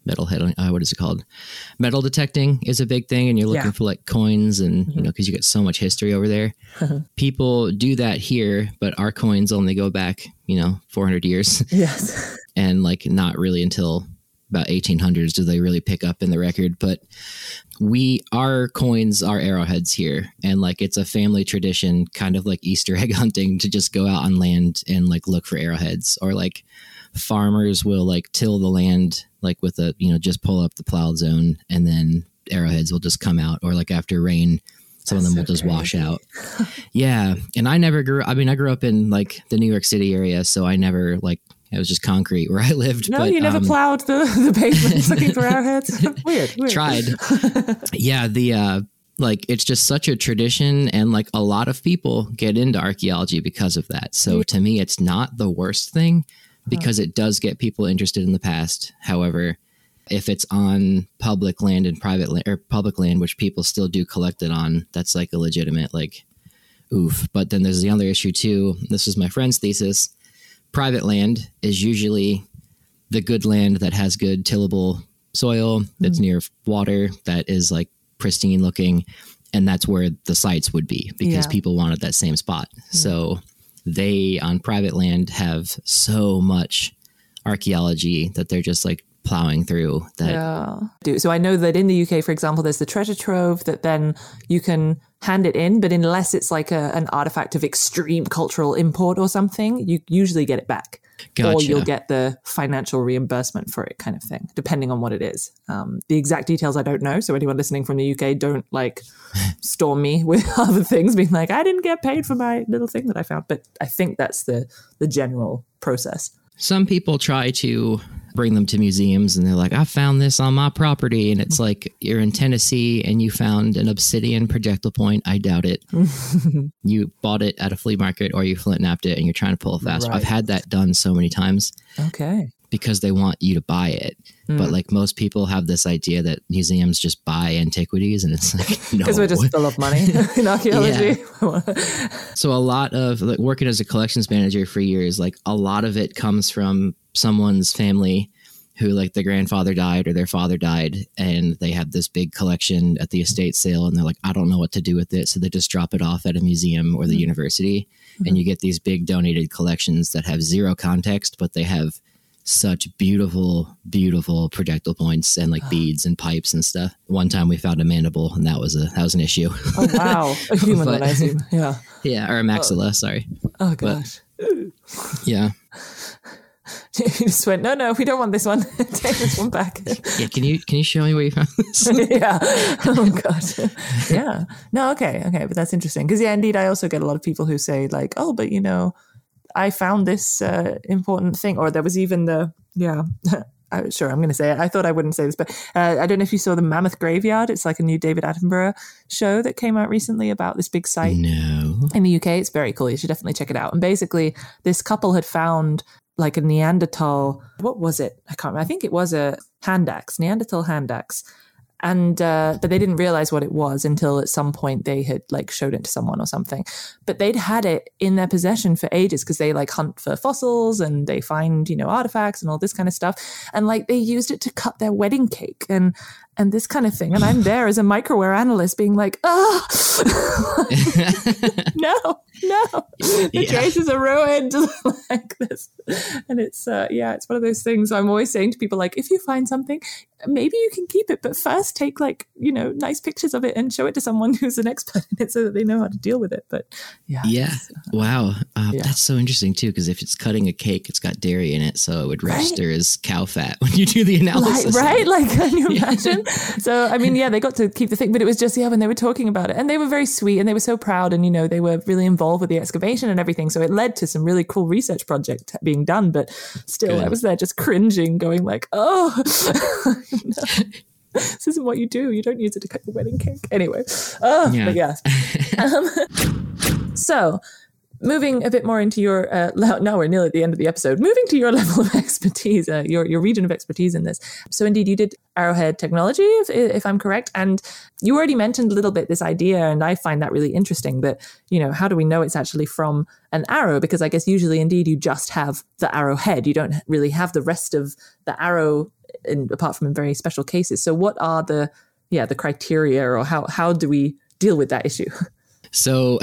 [SPEAKER 3] metal head. Uh, what is it called? Metal detecting is a big thing, and you're looking
[SPEAKER 2] Yeah. Mm-hmm.
[SPEAKER 3] for like coins, and you know because you get so much history over there. [LAUGHS] People do that here, but our coins only go back you know 400 years, [LAUGHS]
[SPEAKER 2] Yes. [LAUGHS]
[SPEAKER 3] and like not really until about 1800s do they really pick up in the record. But we our coins are arrowheads here, and like it's a family tradition, kind of like Easter egg hunting, to just go out on land and like look for arrowheads, or like farmers will like till the land like with a you know just pull up the plowed zone and then arrowheads will just come out or like after rain some of them will just wash out. Yeah and i never grew i mean i grew up in like the new york city area so i never like it was just concrete where i lived
[SPEAKER 2] No,
[SPEAKER 3] but,
[SPEAKER 2] you never
[SPEAKER 3] um,
[SPEAKER 2] plowed the, the pavement looking for arrowheads. [LAUGHS] [LAUGHS] weird, weird.
[SPEAKER 3] tried. [LAUGHS] Yeah the uh like it's just such a tradition and like a lot of people get into archaeology because of that. So to me it's not the worst thing because it does get people interested in the past. However if it's on public land and private land or public land which people still do collect it on that's like a legitimate like oof. But then there's the other issue too. This is my friend's thesis. Private land is usually the good land that has good tillable soil that's hmm. near water that is like pristine looking and that's where the sites would be because
[SPEAKER 2] Yeah.
[SPEAKER 3] people wanted that same spot. So they on private land have so much archaeology that they're just like plowing through that
[SPEAKER 2] Yeah. So I know that in the UK, for example, there's the treasure trove that then you can hand it in, but unless it's like a, an artifact of extreme cultural import or something, you usually get it back. Or you'll get the financial reimbursement for it, kind of thing, depending on what it is. Um, the exact details I don't know. So anyone listening from the UK, don't like [LAUGHS] storm me [LAUGHS] with other things, being like, I didn't get paid for my little thing that I found. But I think that's the the general process.
[SPEAKER 3] some people try to bring them to museums and they're like, I found this on my property. And it's like, you're in Tennessee and you found an obsidian projectile point. I doubt it. [LAUGHS] you bought it at a flea market or you flint knapped it and you're trying to pull a fast.
[SPEAKER 2] Right.
[SPEAKER 3] I've had that done so many times
[SPEAKER 2] Okay.
[SPEAKER 3] because they want you to buy it.
[SPEAKER 2] Hmm.
[SPEAKER 3] But like most people have this idea that museums just buy antiquities and it's like, no. [LAUGHS]
[SPEAKER 2] Because we're just full of money [LAUGHS] in archaeology.
[SPEAKER 3] So a lot of like working as a collections manager for years, like a lot of it comes from someone's family who like their grandfather died or their father died and they have this big collection at the estate sale and they're like, I don't know what to do with it. So they just drop it off at a museum or the mm-hmm. university and mm-hmm. you get these big donated collections that have zero context, but they have such beautiful, beautiful projectile points and like beads and pipes and stuff. One time we found a mandible and that was a that was an issue.
[SPEAKER 2] Oh wow, [LAUGHS] a human
[SPEAKER 3] But-.
[SPEAKER 2] Yeah. [LAUGHS]
[SPEAKER 3] yeah, or a maxilla, sorry.
[SPEAKER 2] Oh gosh.
[SPEAKER 3] Yeah. [LAUGHS] [LAUGHS]
[SPEAKER 2] you just went, no, no, we don't want this one. [LAUGHS] Take this one back. [LAUGHS]
[SPEAKER 3] Yeah, can you can you show me where you found this?
[SPEAKER 2] yeah. Oh god. yeah. No. Okay. Okay. But that's interesting because yeah, indeed, I also get a lot of people who say like, oh, but you know, I found this uh, important thing, or there was even the yeah. I, sure, I'm going to say it. I thought I wouldn't say this, but uh, I don't know if you saw the Mammoth Graveyard. It's like a new David Attenborough show that came out recently about this big site
[SPEAKER 3] No.
[SPEAKER 2] in the UK. It's very cool. You should definitely check it out. And basically, this couple had found like a Neanderthal. What was it? I can't remember. I think it was a hand axe, Neanderthal hand axe. And uh, but they didn't realize what it was until at some point they had like showed it to someone or something. But they'd had it in their possession for ages because they like hunt for fossils and they find you know artifacts and all this kind of stuff. And like they used it to cut their wedding cake and and this kind of thing. And I'm there as a microwear analyst being like, ah, [LAUGHS] no, no, the
[SPEAKER 3] Yeah.
[SPEAKER 2] traces are ruined [LAUGHS] like this. And it's, uh, yeah, it's one of those things I'm always saying to people, like, if you find something, maybe you can keep it, but first take like, you know, nice pictures of it and show it to someone [LAUGHS] who's an expert in it so that they know how to deal with it. But yeah.
[SPEAKER 3] Yeah. Wow. Uh,
[SPEAKER 2] Yeah.
[SPEAKER 3] That's so interesting too, because if it's cutting a cake, it's got dairy in it, so it would register as cow fat when you do the
[SPEAKER 2] Like,
[SPEAKER 3] analysis.
[SPEAKER 2] right? Like, can you imagine? So, I mean, yeah, they got to keep the thing, but it was just, yeah, when they were talking about it. And they were very sweet and they were so proud and, you know, they were really involved with the excavation and everything. So it led to some really cool research project being done. But still, I was there just cringing, going like, oh, no. [LAUGHS] This isn't what you do. You don't use it to cut your wedding cake. Anyway, oh,
[SPEAKER 3] Yeah.
[SPEAKER 2] but yeah. [LAUGHS] um, so, moving a bit more into your uh, [LAUGHS] now we're nearly at the end of the episode. Moving to your [LAUGHS] level of expertise uh, your, your region of expertise in this. So indeed you did arrowhead technology if, if i'm correct and you already mentioned a little bit this idea and i find that really interesting that you know how do we know it's actually from an arrow? Because i guess usually indeed you just have the arrowhead. You don't really have the rest of the arrow in, apart from in very special cases. So what are the yeah the criteria or how how do we deal with that issue?
[SPEAKER 3] So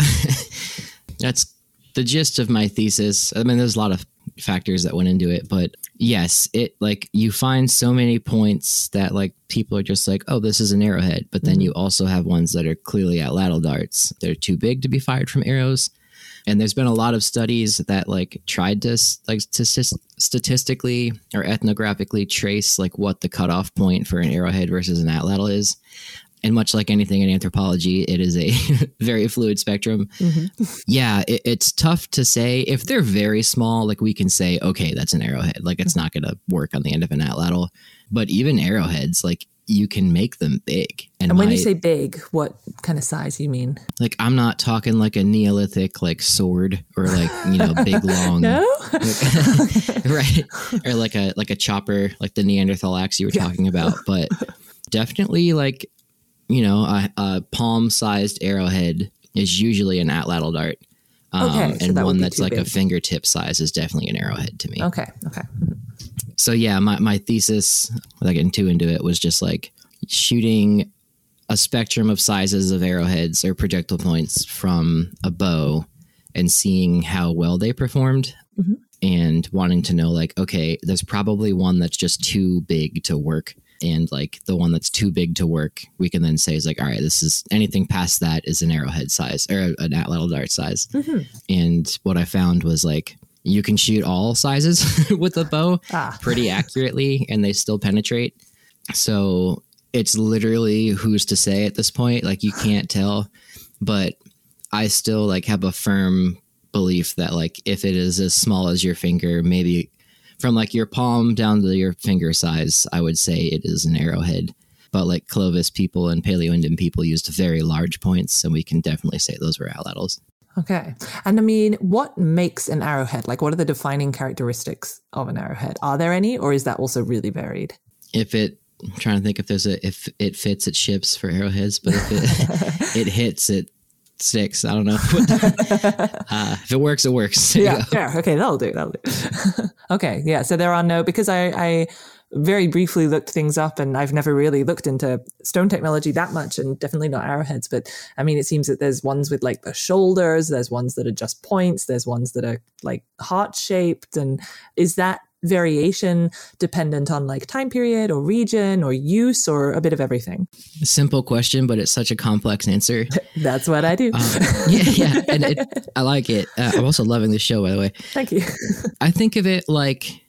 [SPEAKER 3] [LAUGHS] that's the gist of my thesis. I mean, there's a lot of factors that went into it, but yes, it like you find so many points that like people are just like, oh, this is an arrowhead. But then mm-hmm. you also have ones that are clearly at atlatl darts. They're too big to be fired from arrows. And there's been a lot of studies that like tried to like to statistically or ethnographically trace like what the cutoff point for an arrowhead versus an atlatl is and much like anything in anthropology, it is a [LAUGHS] very fluid spectrum. Mm-hmm. Yeah, it, it's tough to say. If they're very small, like we can say, okay, that's an arrowhead. Like it's not going to work on the end of an atlatl. But even arrowheads, like you can make them big.
[SPEAKER 2] And, and when my, you say big, what kind of size you mean?
[SPEAKER 3] Like I'm not talking like a Neolithic like sword or like you know big [LAUGHS] long.
[SPEAKER 2] no. [LAUGHS]
[SPEAKER 3] right. Or like a like a chopper, like the Neanderthal axe you were yeah. talking about, but definitely like you know, a, a palm sized arrowhead is usually an atlatl dart. Um, okay, so and one that's like big. a fingertip size is definitely an arrowhead to me.
[SPEAKER 2] Okay. Okay.
[SPEAKER 3] So yeah, my, my thesis, without getting too into it, was just like shooting a spectrum of sizes of arrowheads or projectile points from a bow and seeing how well they performed mm-hmm. and wanting to know like, okay, there's probably one that's just too big to work and like the one that's too big to work, we can then say is like, all right, this is anything past that is an arrowhead size or an atlatl dart size. Mm-hmm. And what I found was like you can shoot all sizes [LAUGHS] with a bow ah. pretty accurately, and they still penetrate. So it's literally who's to say at this point. Like you can't tell, but I still like have a firm belief that like if it is as small as your finger, maybe from like your palm down to your finger size, I would say it is an arrowhead. But like Clovis people and Paleo Indian people used very large points, and we can definitely say those were atlatls.
[SPEAKER 2] Okay. And I mean, what makes an arrowhead? Like, what are the defining characteristics of an arrowhead? Are there any, or is that also really varied?
[SPEAKER 3] If it, I'm trying to think if there's a, if it fits, it ships for arrowheads, but if it, [LAUGHS] it hits, it six. I don't know. [LAUGHS] [LAUGHS] uh, if it works, it works. [LAUGHS]
[SPEAKER 2] There yeah, yeah. Okay, that'll do. That'll do. okay, yeah. So there are no because I, I very briefly looked things up, and I've never really looked into stone technology that much, and definitely not arrowheads. But I mean, it seems that there's ones with like the shoulders. There's ones that are just points. There's ones that are like heart shaped. And is that variation dependent on like time period or region or use or a bit of everything?
[SPEAKER 3] Simple question, but it's such a complex answer. [LAUGHS]
[SPEAKER 2] That's what I do.
[SPEAKER 3] Um, yeah, yeah, and it, I like it. Uh, I'm also loving the show, by the way.
[SPEAKER 2] Thank you.
[SPEAKER 3] I think of it like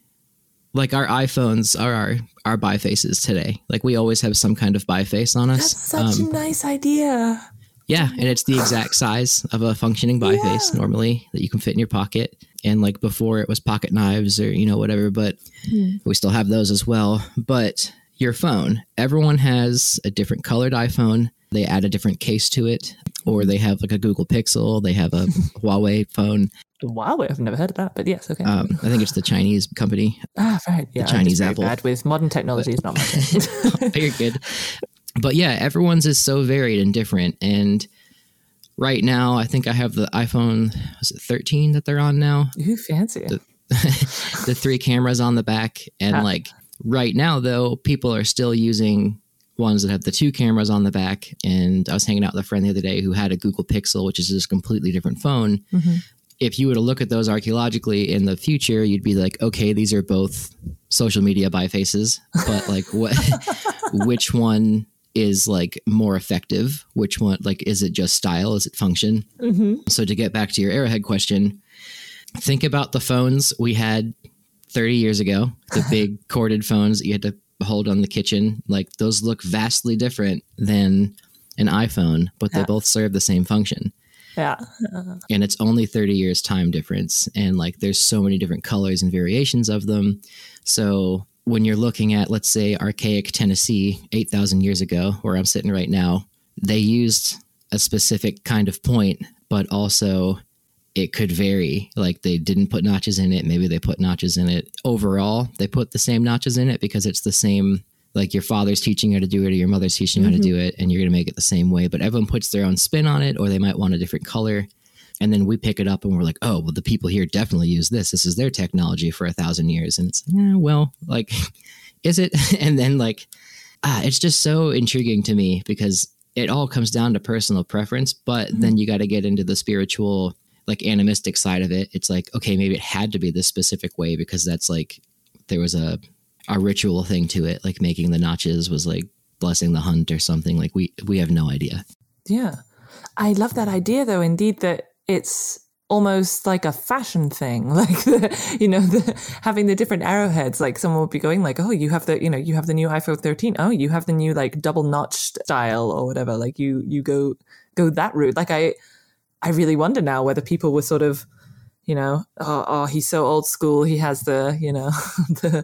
[SPEAKER 3] like our iPhones are our our bifaces today. Like we always have some kind of biface on us.
[SPEAKER 2] That's such um, a nice idea.
[SPEAKER 3] Yeah, and it's the exact size of a functioning biface yeah. normally that you can fit in your pocket and like before it was pocket knives or you know whatever but mm. we still have those as well but your phone everyone has a different colored iphone they add a different case to it or they have like a google pixel they have a [LAUGHS] huawei phone
[SPEAKER 2] Huawei, I've never heard of that, but yes, okay.
[SPEAKER 3] Um, I think it's the Chinese company.
[SPEAKER 2] Ah, right, yeah.
[SPEAKER 3] The Chinese Apple.
[SPEAKER 2] Bad with modern technology is not my [LAUGHS]
[SPEAKER 3] thing. You're good, [LAUGHS] but yeah, everyone's is so varied and different, and right now, I think I have the iPhone was it 13 that they're on now.
[SPEAKER 2] Ooh, fancy.
[SPEAKER 3] The, [LAUGHS] the three cameras on the back, and ah. like right now though, people are still using ones that have the two cameras on the back. And I was hanging out with a friend the other day who had a Google Pixel, which is just a completely different phone. Mm-hmm. If you were to look at those archaeologically in the future, you'd be like, okay, these are both social media bifaces, but like what, [LAUGHS] which one is like more effective which one like is it just style is it function mm-hmm. so to get back to your arrowhead question think about the phones we had 30 years ago the [LAUGHS] big corded phones that you had to hold on the kitchen like those look vastly different than an iphone but yeah. they both serve the same function
[SPEAKER 2] yeah
[SPEAKER 3] uh-huh. [LAUGHS] and it's only 30 years time difference and like there's so many different colors and variations of them so when you're looking at, let's say, archaic Tennessee 8,000 years ago, where I'm sitting right now, they used a specific kind of point, but also it could vary. Like they didn't put notches in it. Maybe they put notches in it. Overall, they put the same notches in it because it's the same. Like your father's teaching you how to do it, or your mother's teaching you how to mm-hmm. do it, and you're going to make it the same way. But everyone puts their own spin on it, or they might want a different color. And then we pick it up and we're like, oh, well, the people here definitely use this. This is their technology for a thousand years. And it's, yeah, well, like, [LAUGHS] is it? [LAUGHS] and then, like, ah, it's just so intriguing to me because it all comes down to personal preference. But then you got to get into the spiritual, like, animistic side of it. It's like, okay, maybe it had to be this specific way because that's like, there was a, a ritual thing to it. Like, making the notches was like blessing the hunt or something. Like, we, we have no idea.
[SPEAKER 2] Yeah. I love that idea, though, indeed, that it's almost like a fashion thing [LAUGHS] like the, you know the having the different arrowheads like someone would be going like oh you have the you know you have the new iphone 13 oh you have the new like double notched style or whatever. Like you you go go that route. Like i i really wonder now whether people were sort of you know oh, oh he's so old school. He has the you know [LAUGHS] the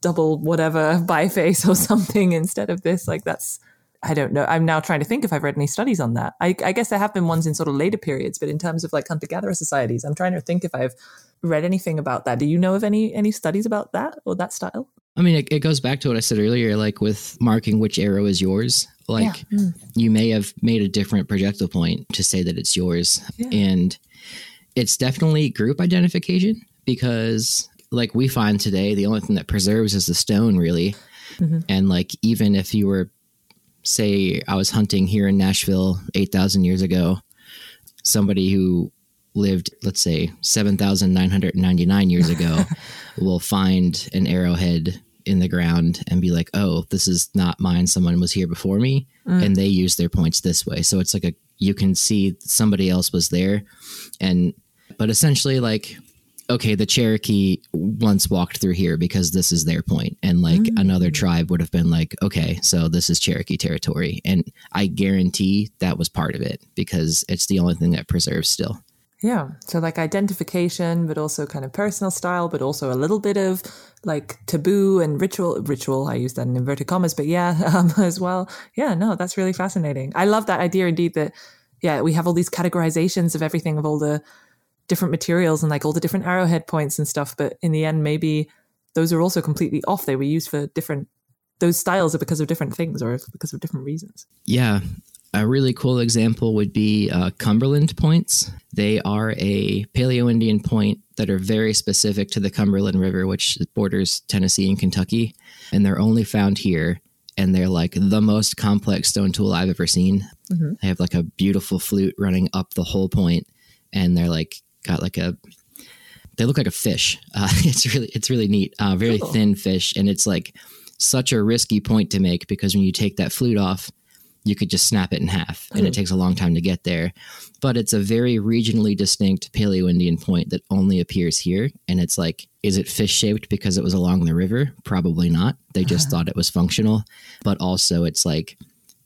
[SPEAKER 2] double whatever [LAUGHS] biface or something instead of this. Like that's I don't know. I'm now trying to think if I've read any studies on that. I, I guess there have been ones in sort of later periods, but in terms of like hunter gatherer societies, I'm trying to think if I've read anything about that. Do you know of any any studies about that or that style?
[SPEAKER 3] I mean, it, it goes back to what I said earlier, like with marking which arrow is yours. Like hmm. you may have made a different projectile point to say that it's yours. And it's definitely group identification because, like we find today, the only thing that preserves is the stone, really. Mm-hmm. And like, even if you were, say, I was hunting here in Nashville 8,000 years ago, somebody who lived, let's say, 7,999 years ago [LAUGHS] will find an arrowhead in the ground and be like, oh, this is not mine. Someone was here before me mm. and they use their points this way. So it's like a, you can see somebody else was there. And, but essentially, like, okay, the Cherokee once walked through here because this is their point. And like another tribe would have been like, okay, so this is Cherokee territory. And I guarantee that was part of it because it's the only thing that preserves still.
[SPEAKER 2] Yeah. So like identification, but also kind of personal style, but also a little bit of like taboo and ritual. Ritual. I use that in inverted commas, but yeah, [LAUGHS] um, as well. Yeah. No, that's really fascinating. I love that idea indeed. That yeah, we have all these categorizations of everything of all the different materials and like all the different arrowhead points and stuff. But in the end, maybe those are also completely off. They were used for different. Those styles are because of different things or because of different reasons.
[SPEAKER 3] Yeah. A really cool example would be uh, Cumberland points. They are a Paleo Indian point that are very specific to the Cumberland River, which borders Tennessee and Kentucky. And they're only found here. And they're like the most complex stone tool I've ever seen. They have like a beautiful flute running up the whole point, and they're like got like a they look like a fish. [LAUGHS] Uh, it's really it's really neat. Uh, very thin fish, and it's like such a risky point to make because when you take that flute off, you could just snap it in half, and it takes a long time to get there. But it's a very regionally distinct Paleo Indian point that only appears here, and it's like, is it fish shaped because it was along the river? Probably not. They just thought it was functional, but also it's like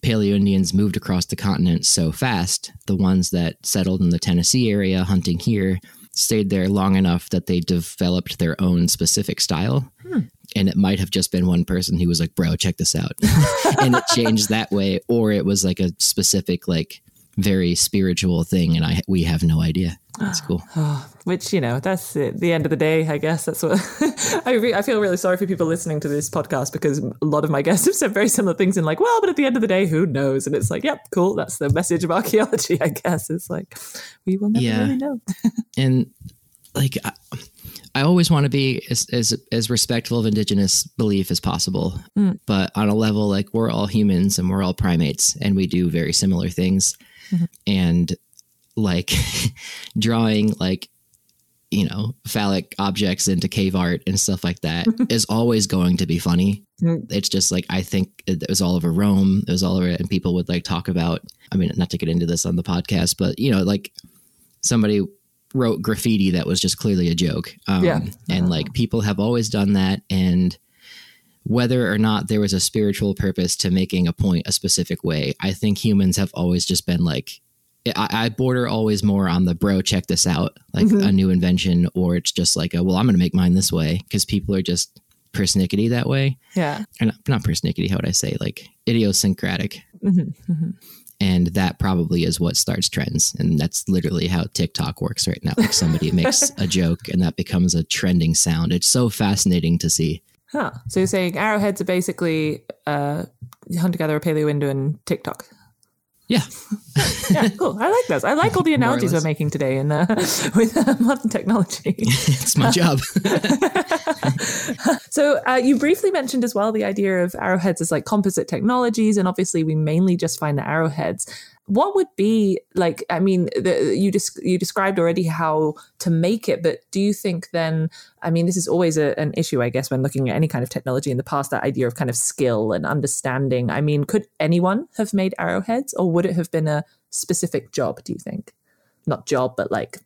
[SPEAKER 3] Paleo Indians moved across the continent so fast. The ones that settled in the Tennessee area hunting here stayed there long enough that they developed their own specific style. Hmm. And it might have just been one person who was like, bro, check this out. [LAUGHS] and it changed that way. Or it was like a specific, like, very spiritual thing. And I we have no idea. That's cool. [SIGHS]
[SPEAKER 2] Oh, which you know, that's it. the end of the day. I guess that's what [LAUGHS] I. Re- I feel really sorry for people listening to this podcast because a lot of my [LAUGHS] guests have said very similar things. In like, well, but at the end of the day, who knows? And it's like, yep, cool. That's the message of archaeology. [LAUGHS] I guess it's like we will never
[SPEAKER 3] Yeah.
[SPEAKER 2] really know.
[SPEAKER 3] and like I, I always want to be as, as as respectful of indigenous belief as possible mm. but on a level like we're all humans and we're all primates and we do very similar things mm-hmm. and like [LAUGHS] drawing like you know phallic objects into cave art and stuff like that [LAUGHS] is always going to be funny it's just like i think it was all over rome it was all over and people would like talk about i mean not to get into this on the podcast but you know like somebody wrote graffiti that was just clearly a joke. Um,
[SPEAKER 2] Yeah.
[SPEAKER 3] And like people have always done that. And whether or not there was a spiritual purpose to making a point a specific way, I think humans have always just been like, I, I border always more on the bro, check this out, like mm-hmm. a new invention, or it's just like, a, well, I'm going to make mine this way because people are just persnickety that way
[SPEAKER 2] Yeah.
[SPEAKER 3] or not, uh, not persnickety, how would I say, like idiosyncratic. Mm-hmm, mm-hmm. And that probably is what starts trends. And that's literally how TikTok works right now. Like somebody [LAUGHS] makes a joke and that becomes a trending sound. It's so fascinating to see.
[SPEAKER 2] Huh. So you're saying arrowheads are basically uh, hunter gatherer, paleo Indo, and TikTok.
[SPEAKER 3] Yeah.
[SPEAKER 2] yeah, cool. I like those. I like all the analogies we're making today in, uh, [LAUGHS] with uh, modern technology. [LAUGHS]
[SPEAKER 3] it's my job. [LAUGHS]
[SPEAKER 2] so uh, you briefly mentioned as well the idea of arrowheads as like composite technologies, and obviously we mainly just find the arrowheads. What would be like? I mean, the, you just you described already how to make it, but do you think then? I mean, this is always a, an issue, I guess, when looking at any kind of technology in the past. That idea of kind of skill and understanding. I mean, could anyone have made arrowheads, or would it have been a specific job? Do you think? Not job, but like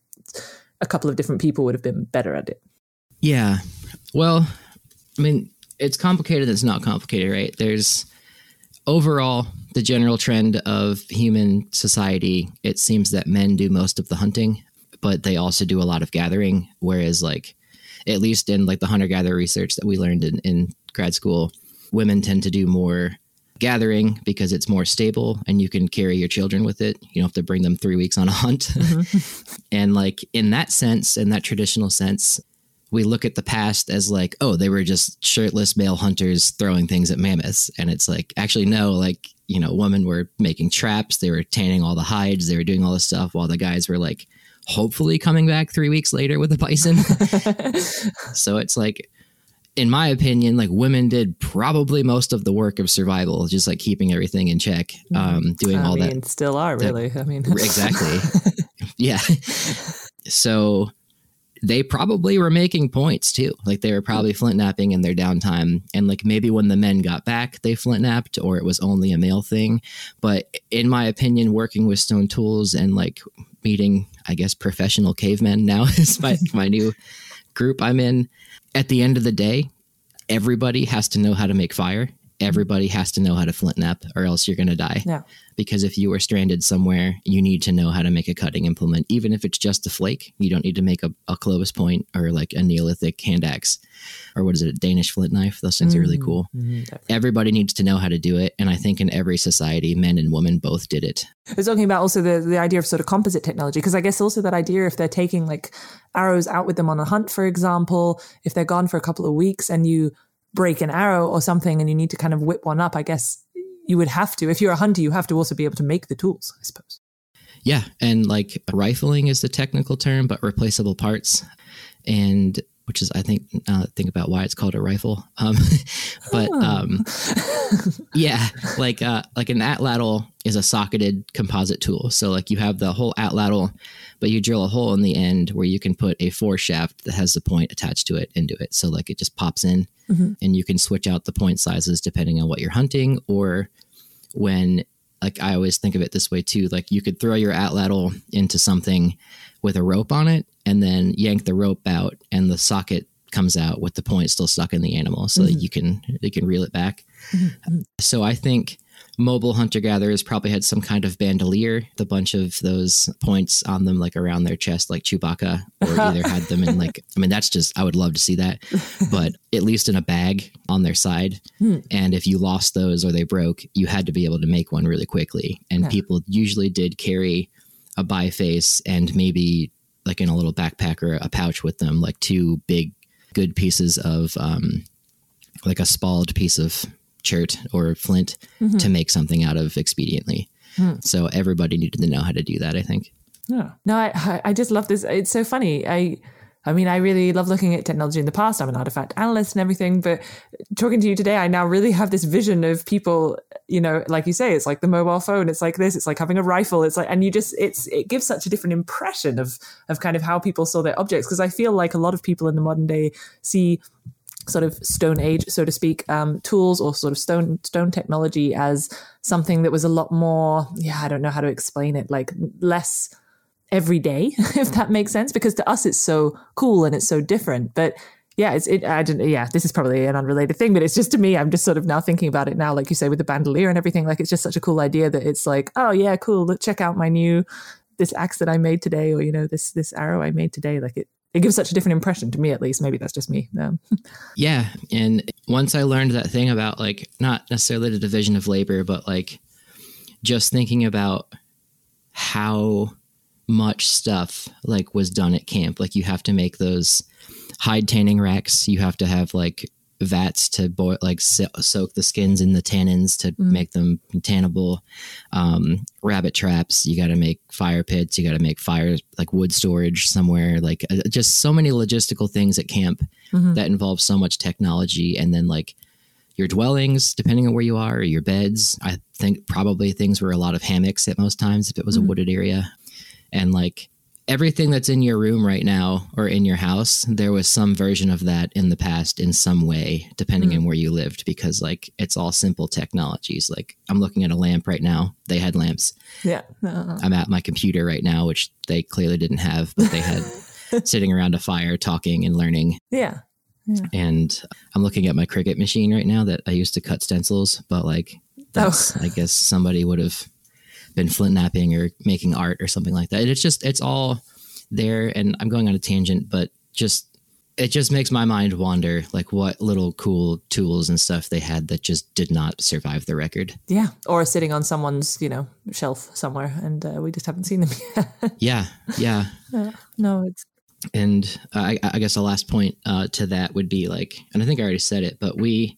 [SPEAKER 2] a couple of different people would have been better at it.
[SPEAKER 3] Yeah. Well, I mean, it's complicated. It's not complicated, right? There's overall the general trend of human society. It seems that men do most of the hunting, but they also do a lot of gathering. Whereas, like, at least in like the hunter gatherer research that we learned in, in grad school, women tend to do more gathering because it's more stable and you can carry your children with it. You don't have to bring them three weeks on a hunt. Mm-hmm. [LAUGHS] [LAUGHS] and like in that sense, in that traditional sense, we look at the past as like, oh, they were just shirtless male hunters throwing things at mammoths. And it's like, actually, no, like, you know, women were making traps, they were tanning all the hides, they were doing all this stuff while the guys were like, hopefully coming back three weeks later with a bison. [LAUGHS] [LAUGHS] so it's like, in my opinion, like women did probably most of the work of survival, just like keeping everything in check, um, doing
[SPEAKER 2] I
[SPEAKER 3] all
[SPEAKER 2] mean,
[SPEAKER 3] that
[SPEAKER 2] still are really. I mean,
[SPEAKER 3] exactly. [LAUGHS] yeah. So they probably were making points too. Like they were probably flint knapping in their downtime. And like maybe when the men got back, they flint knapped or it was only a male thing. But in my opinion, working with stone tools and like meeting, I guess, professional cavemen now [LAUGHS] is my, [LAUGHS] my new group I'm in. At the end of the day, everybody has to know how to make fire. Everybody has to know how to flint knap or else you're going to die
[SPEAKER 2] yeah.
[SPEAKER 3] because if you are stranded somewhere, you need to know how to make a cutting implement, even if it's just a flake. You don't need to make a, a Clovis point or like a Neolithic hand axe or what is it, a Danish flint knife. Those things are really mm, cool. Mm-hmm, everybody needs to know how to do it. And I think in every society, men and women both did it.
[SPEAKER 2] I was talking about also the, the idea of sort of composite technology, because I guess also that idea if they're taking like arrows out with them on a hunt, for example, if they're gone for a couple of weeks and you break an arrow or something and you need to kind of whip one up, I guess you would have to. If you're a hunter, you have to also be able to make the tools, I suppose.
[SPEAKER 3] Yeah. And like rifling is the technical term, but replaceable parts. And which is, I think, think about why it's called a rifle. Um, [LAUGHS] but um, [LAUGHS] yeah, like uh, like an atlatl is a socketed composite tool. So like you have the whole atlatl, but you drill a hole in the end where you can put a foreshaft that has the point attached to it into it. So like it just pops in, and you can switch out the point sizes depending on what you're hunting or when like I always think of it this way too. Like you could throw your atlatl into something with a rope on it and then yank the rope out and the socket comes out with the point still stuck in the animal so that mm-hmm. you can you can reel it back. Mm-hmm. So I think mobile hunter gatherers probably had some kind of bandolier, the bunch of those points on them like around their chest like Chewbacca or [LAUGHS] either had them in like I mean that's just I would love to see that [LAUGHS] but at least in a bag on their side. And if you lost those or they broke you had to be able to make one really quickly. And
[SPEAKER 2] Yeah.
[SPEAKER 3] people usually did carry a biface and maybe like in a little backpack or a pouch with them like two big good pieces of um like a spalled piece of chert or flint mm-hmm. to make something out of expediently hmm. so everybody needed to know how to do that i think
[SPEAKER 2] Yeah. No, I I- I just love this. It's so funny. I I mean, I really love looking at technology in the past. I'm an artifact analyst and everything, but talking to you today, I now really have this vision of people, you know, like you say, it's like the mobile phone, it's like this, it's like having a rifle, it's like and you just it's it gives such a different impression of of kind of how people saw their objects because I feel like a lot of people in the modern day see sort of stone age, so to speak, um, tools or sort of stone stone technology as something that was a lot more. Yeah, I don't know how to explain it. Like less every day, [LAUGHS] if that makes sense. Because to us, it's so cool and it's so different. But yeah, it's it. I don't. Yeah, this is probably an unrelated thing, but it's just to me. I'm just sort of now thinking about it now, like you say, with the bandolier and everything. Like it's just such a cool idea that it's like, oh yeah, cool. Look, check out my new this axe that I made today, or you know, this this arrow I made today. Like it. It gives such a different impression to me, at least. Maybe that's just me. Um, [LAUGHS]
[SPEAKER 3] Yeah, and once I learned that thing about like not necessarily the division of labor, but like just thinking about how much stuff like was done at camp. Like you have to make those hide tanning racks. You have to have like vats to boil, like so- soak the skins in the tannins to make them tannable. Um, rabbit traps. You got to make fire pits. You got to make fire like wood storage somewhere. Like uh, just so many logistical things at camp that involve so much technology. And then like your dwellings, depending on where you are, or your beds. I think probably things were a lot of hammocks at most times if it was a wooded area. And like everything that's in your room right now or in your house, there was some version of that in the past in some way, depending on where you lived, because like it's all simple technologies. Like I'm looking at a lamp right now. They had lamps.
[SPEAKER 2] Yeah. Uh,
[SPEAKER 3] I'm at my computer right now, which they clearly didn't have, but they had [LAUGHS] sitting around a fire talking and learning.
[SPEAKER 2] yeah.
[SPEAKER 3] And I'm looking at my Cricut machine right now that I used to cut stencils, but like that's, I guess somebody would have been flint knapping or making art or something like that. It's just, it's all there. And I'm going on a tangent, but just, it just makes my mind wander like what little cool tools and stuff they had that just did not survive the record.
[SPEAKER 2] Yeah. Or sitting on someone's, you know, shelf somewhere and uh, we just haven't seen them [LAUGHS] yet.
[SPEAKER 3] Yeah. Yeah. [LAUGHS]
[SPEAKER 2] no, it's
[SPEAKER 3] and I, I guess the last point uh, to that would be like, and I think I already said it, but we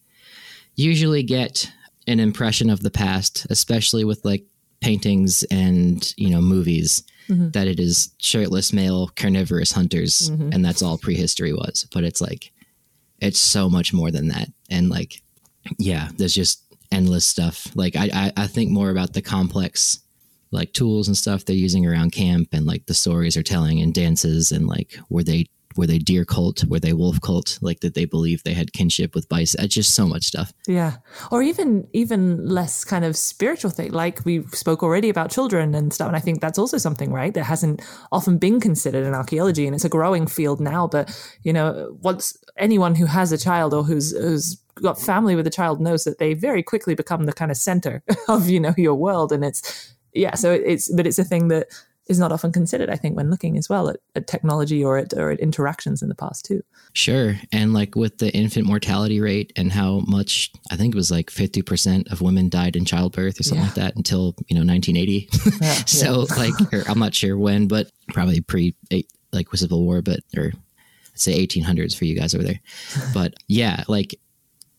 [SPEAKER 3] usually get an impression of the past, especially with like paintings and you know movies, mm-hmm. that it is shirtless male carnivorous hunters, mm-hmm. and that's all prehistory was. But it's like, it's so much more than that, and like, yeah, there's just endless stuff. Like I, I, I think more about the complex like tools and stuff they're using around camp and like the stories they're telling and dances and like were they were they deer cult were they wolf cult like that they believe they had kinship with bison just so much stuff
[SPEAKER 2] Yeah. Or even even less kind of spiritual thing. Like we spoke already about children and stuff. And I think that's also something, right? That hasn't often been considered in archaeology and it's a growing field now. But, you know, once anyone who has a child or who's who's got family with a child knows that they very quickly become the kind of center [LAUGHS] of, you know, your world. And it's yeah, so it's but it's a thing that is not often considered, I think, when looking as well at, at technology or at or at interactions in the past too.
[SPEAKER 3] sure and like with the infant mortality rate and how much i think it was like 50% of women died in childbirth or something
[SPEAKER 2] Yeah.
[SPEAKER 3] like that until you know 1980 [LAUGHS]
[SPEAKER 2] Yeah,
[SPEAKER 3] so like or i'm not sure when but probably pre eight, like civil war but or say 1800s for you guys over there [LAUGHS] but yeah like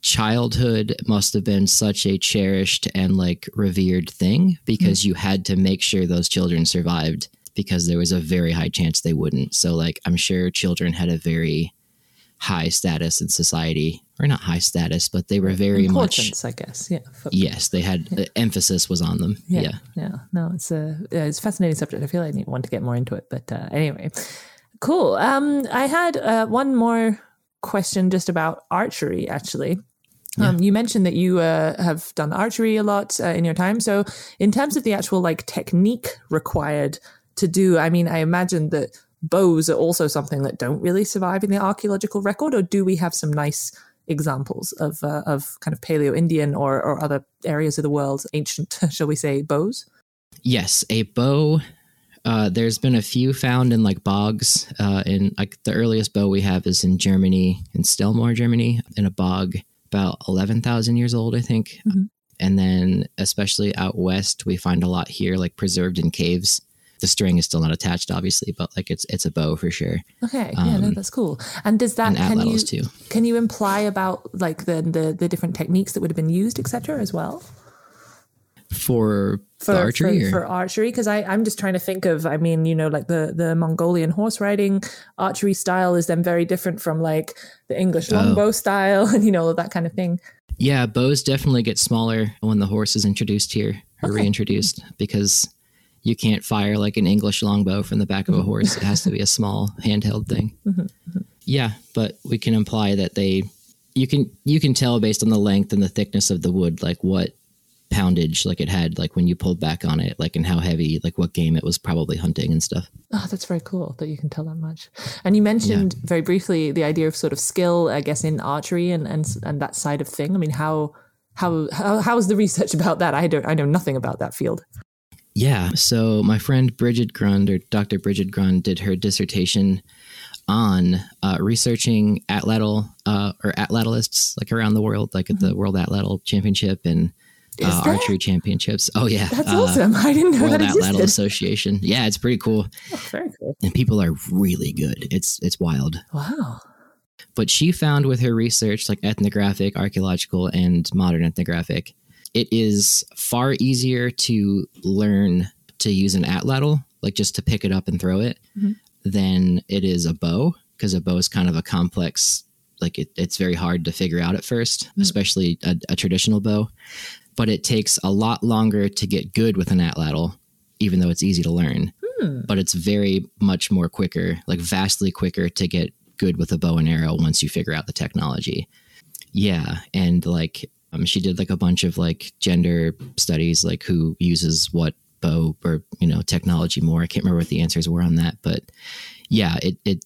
[SPEAKER 3] childhood must have been such a cherished and like revered thing because you had to make sure those children survived because there was a very high chance they wouldn't so like i'm sure children had a very high status in society or not high status but they were very much
[SPEAKER 2] I guess. Yeah. for-
[SPEAKER 3] yes they had the emphasis was on them
[SPEAKER 2] yeah,
[SPEAKER 3] yeah
[SPEAKER 2] yeah. No, it's a yeah, it's a fascinating subject. I feel like I need want to get more into it, but uh, anyway, cool. Um, I had uh, one more question just about archery, actually. Um, you mentioned that you uh, have done archery a lot uh, in your time. So, in terms of the actual like technique required to do, I mean, I imagine that bows are also something that don't really survive in the archaeological record, or do we have some nice examples of uh, of kind of Paleo Indian or or other areas of the world, ancient, [LAUGHS] shall we say, bows?
[SPEAKER 3] Yes, a bow. Uh, there's been a few found in like bogs. Uh, in like the earliest bow we have is in Germany, in Stellmoor, Germany, in a bog about eleven thousand years old, I think. And then, especially out west, we find a lot here, like preserved in caves. The string is still not attached, obviously, but like it's it's a bow for sure.
[SPEAKER 2] Okay, yeah, no, that's cool. And does that
[SPEAKER 3] Um, and
[SPEAKER 2] can you
[SPEAKER 3] too.
[SPEAKER 2] can you imply about like the, the the different techniques that would have been used, etc., as well?
[SPEAKER 3] For,
[SPEAKER 2] for
[SPEAKER 3] archery,
[SPEAKER 2] for, for archery because I I'm just trying to think of I mean you know like the the Mongolian horse riding archery style is then very different from like the English
[SPEAKER 3] Oh.
[SPEAKER 2] longbow style [LAUGHS] and you know that kind of thing.
[SPEAKER 3] Yeah, bows definitely get smaller when the horse is introduced here or
[SPEAKER 2] Okay.
[SPEAKER 3] reintroduced because you can't fire like an English longbow from the back of a mm-hmm. horse. It has to be a small handheld thing. [LAUGHS] Mm-hmm, mm-hmm. Yeah, but we can imply that they you can you can tell based on the length and the thickness of the wood like what poundage like it had like when you pulled back on it like and how heavy like what game it was probably hunting and stuff.
[SPEAKER 2] Oh, that's very cool that you can tell that much. And you mentioned very briefly the idea of sort of skill, I guess, in archery and and and that side of thing. I mean, how how how how's the research [LAUGHS] about that? I don't I know nothing about that field.
[SPEAKER 3] Yeah. So my friend Bridget Grund, or Dr. Bridget Grund, did her dissertation on uh, researching atlatl uh, or atlatlists like around the world, like at the World Atlatl Championship and uh, archery championships. Oh yeah,
[SPEAKER 2] that's uh, awesome! I didn't know
[SPEAKER 3] World
[SPEAKER 2] that
[SPEAKER 3] Atlatl Association. Yeah, it's pretty cool.
[SPEAKER 2] Oh, very cool.
[SPEAKER 3] And people are really good. It's it's wild.
[SPEAKER 2] Wow.
[SPEAKER 3] But she found with her research, like ethnographic, archaeological, and modern ethnographic, it is far easier to learn to use an atlatl, like just to pick it up and throw it, mm-hmm. than it is a bow, because a bow is kind of a complex like it, it's very hard to figure out at 1st mm-hmm. especially a, a, traditional bow but it takes a lot longer to get good with an atlatl, even though it's easy to learn. Hmm. But it's very much more quicker, like vastly quicker to get good with a bow and arrow once you figure out the technology. Yeah, and like um, she did like a bunch of like gender studies, like who uses what bow or you know technology more. I can't remember what the answers were on that, but yeah, it it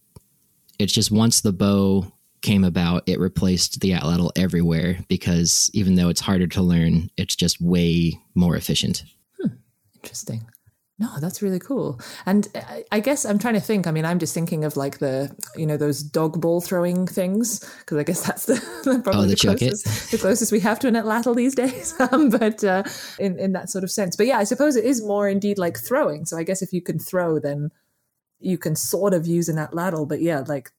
[SPEAKER 3] it's just once the bow came about, it replaced the atlatl everywhere because even though it's harder to learn, it's just way more efficient.
[SPEAKER 2] Hmm. Interesting. No, that's really cool. And I guess I'm trying to think. I mean, I'm just thinking of like the, you know, those dog ball throwing things, because I guess that's the, [LAUGHS] probably oh, the, the closest, the closest we have to an atlatl these days. [LAUGHS] Um, but uh, in in that sort of sense. But yeah, I suppose it is more indeed like throwing. So I guess if you can throw, then you can sort of use an atlatl. But yeah, like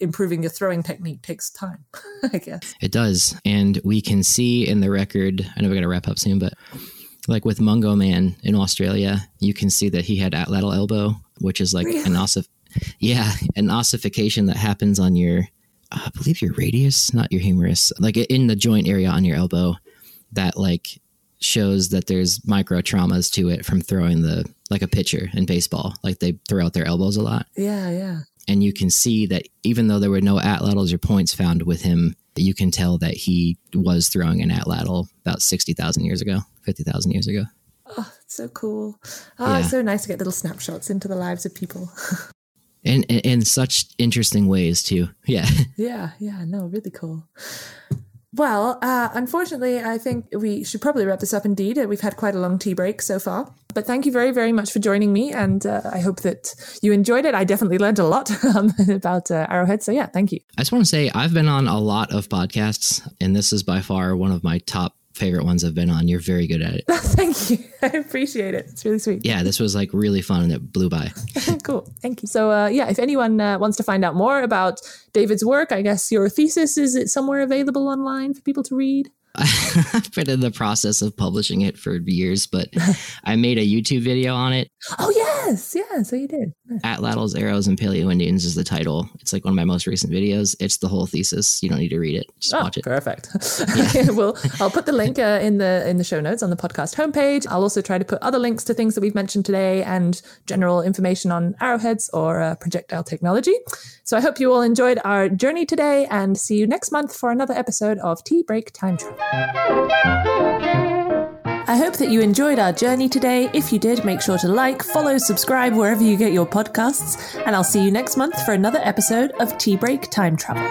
[SPEAKER 2] improving your throwing technique takes time, [LAUGHS] I guess.
[SPEAKER 3] It does. And we can see in the record, I know we're going to wrap up soon, but like with Mungo Man in Australia, you can see that he had atlatl elbow, which is like really? an ossif- yeah, an ossification that happens on your, uh, I believe your radius, not your humerus, like in the joint area on your elbow that like shows that there's micro traumas to it from throwing the like a pitcher in baseball like they throw out their elbows a lot
[SPEAKER 2] yeah yeah
[SPEAKER 3] and you can see that even though there were no atlatls or points found with him, you can tell that he was throwing an atlatl about 60,000 years ago, 50,000 years ago.
[SPEAKER 2] Oh, so cool. Oh, yeah. it's so nice to get little snapshots into the lives of people. [LAUGHS]
[SPEAKER 3] and in such interesting ways too. [LAUGHS] Yeah.
[SPEAKER 2] Yeah, yeah, no, really cool. Well, uh, unfortunately, I think we should probably wrap this up indeed. We've had quite a long tea break so far. But thank you very, very much for joining me. And uh, I hope that you enjoyed it. I definitely learned a lot [LAUGHS] um, about uh, Arrowhead. So, yeah, thank you.
[SPEAKER 3] I just want to say I've been on a lot of podcasts, and this is by far one of my top favorite ones I've been on. You're very good at it. [LAUGHS]
[SPEAKER 2] Thank you. [LAUGHS] I appreciate it. It's really sweet.
[SPEAKER 3] Yeah, this was like really fun and it blew by.
[SPEAKER 2] cool. Thank you. So, uh, yeah, if anyone uh, wants to find out more about David's work, I guess your thesis is it somewhere available online for people to read?
[SPEAKER 3] I've [LAUGHS] been in the process of publishing it for years, but [LAUGHS] I made a YouTube video on it.
[SPEAKER 2] Oh yes, yeah. So you did.
[SPEAKER 3] Atlatls, Arrows, and Paleo Indians is the title. It's like one of my most recent videos. It's the whole thesis. You don't need to read it. Just oh, watch it.
[SPEAKER 2] Perfect. [LAUGHS] Yeah. [LAUGHS] well, I'll put the link uh, in the in the show notes on the podcast homepage. I'll also try to put other links to things that we've mentioned today and general information on arrowheads or uh, projectile technology. So I hope you all enjoyed our journey today and see you next month for another episode of Tea Break Time Travel. I hope that you enjoyed our journey today. If you did, make sure to like, follow, subscribe wherever you get your podcasts, and I'll see you next month for another episode of Tea Break Time Travel.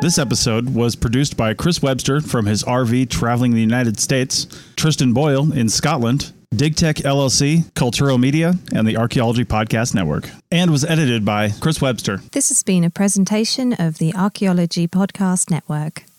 [SPEAKER 6] This episode was produced by Chris Webster from his RV traveling the United States, Tristan Boyle in Scotland, DigTech LLC, Culturo Media, and the Archaeology Podcast Network, and was edited by Chris Webster.
[SPEAKER 1] This has been a presentation of the Archaeology Podcast Network.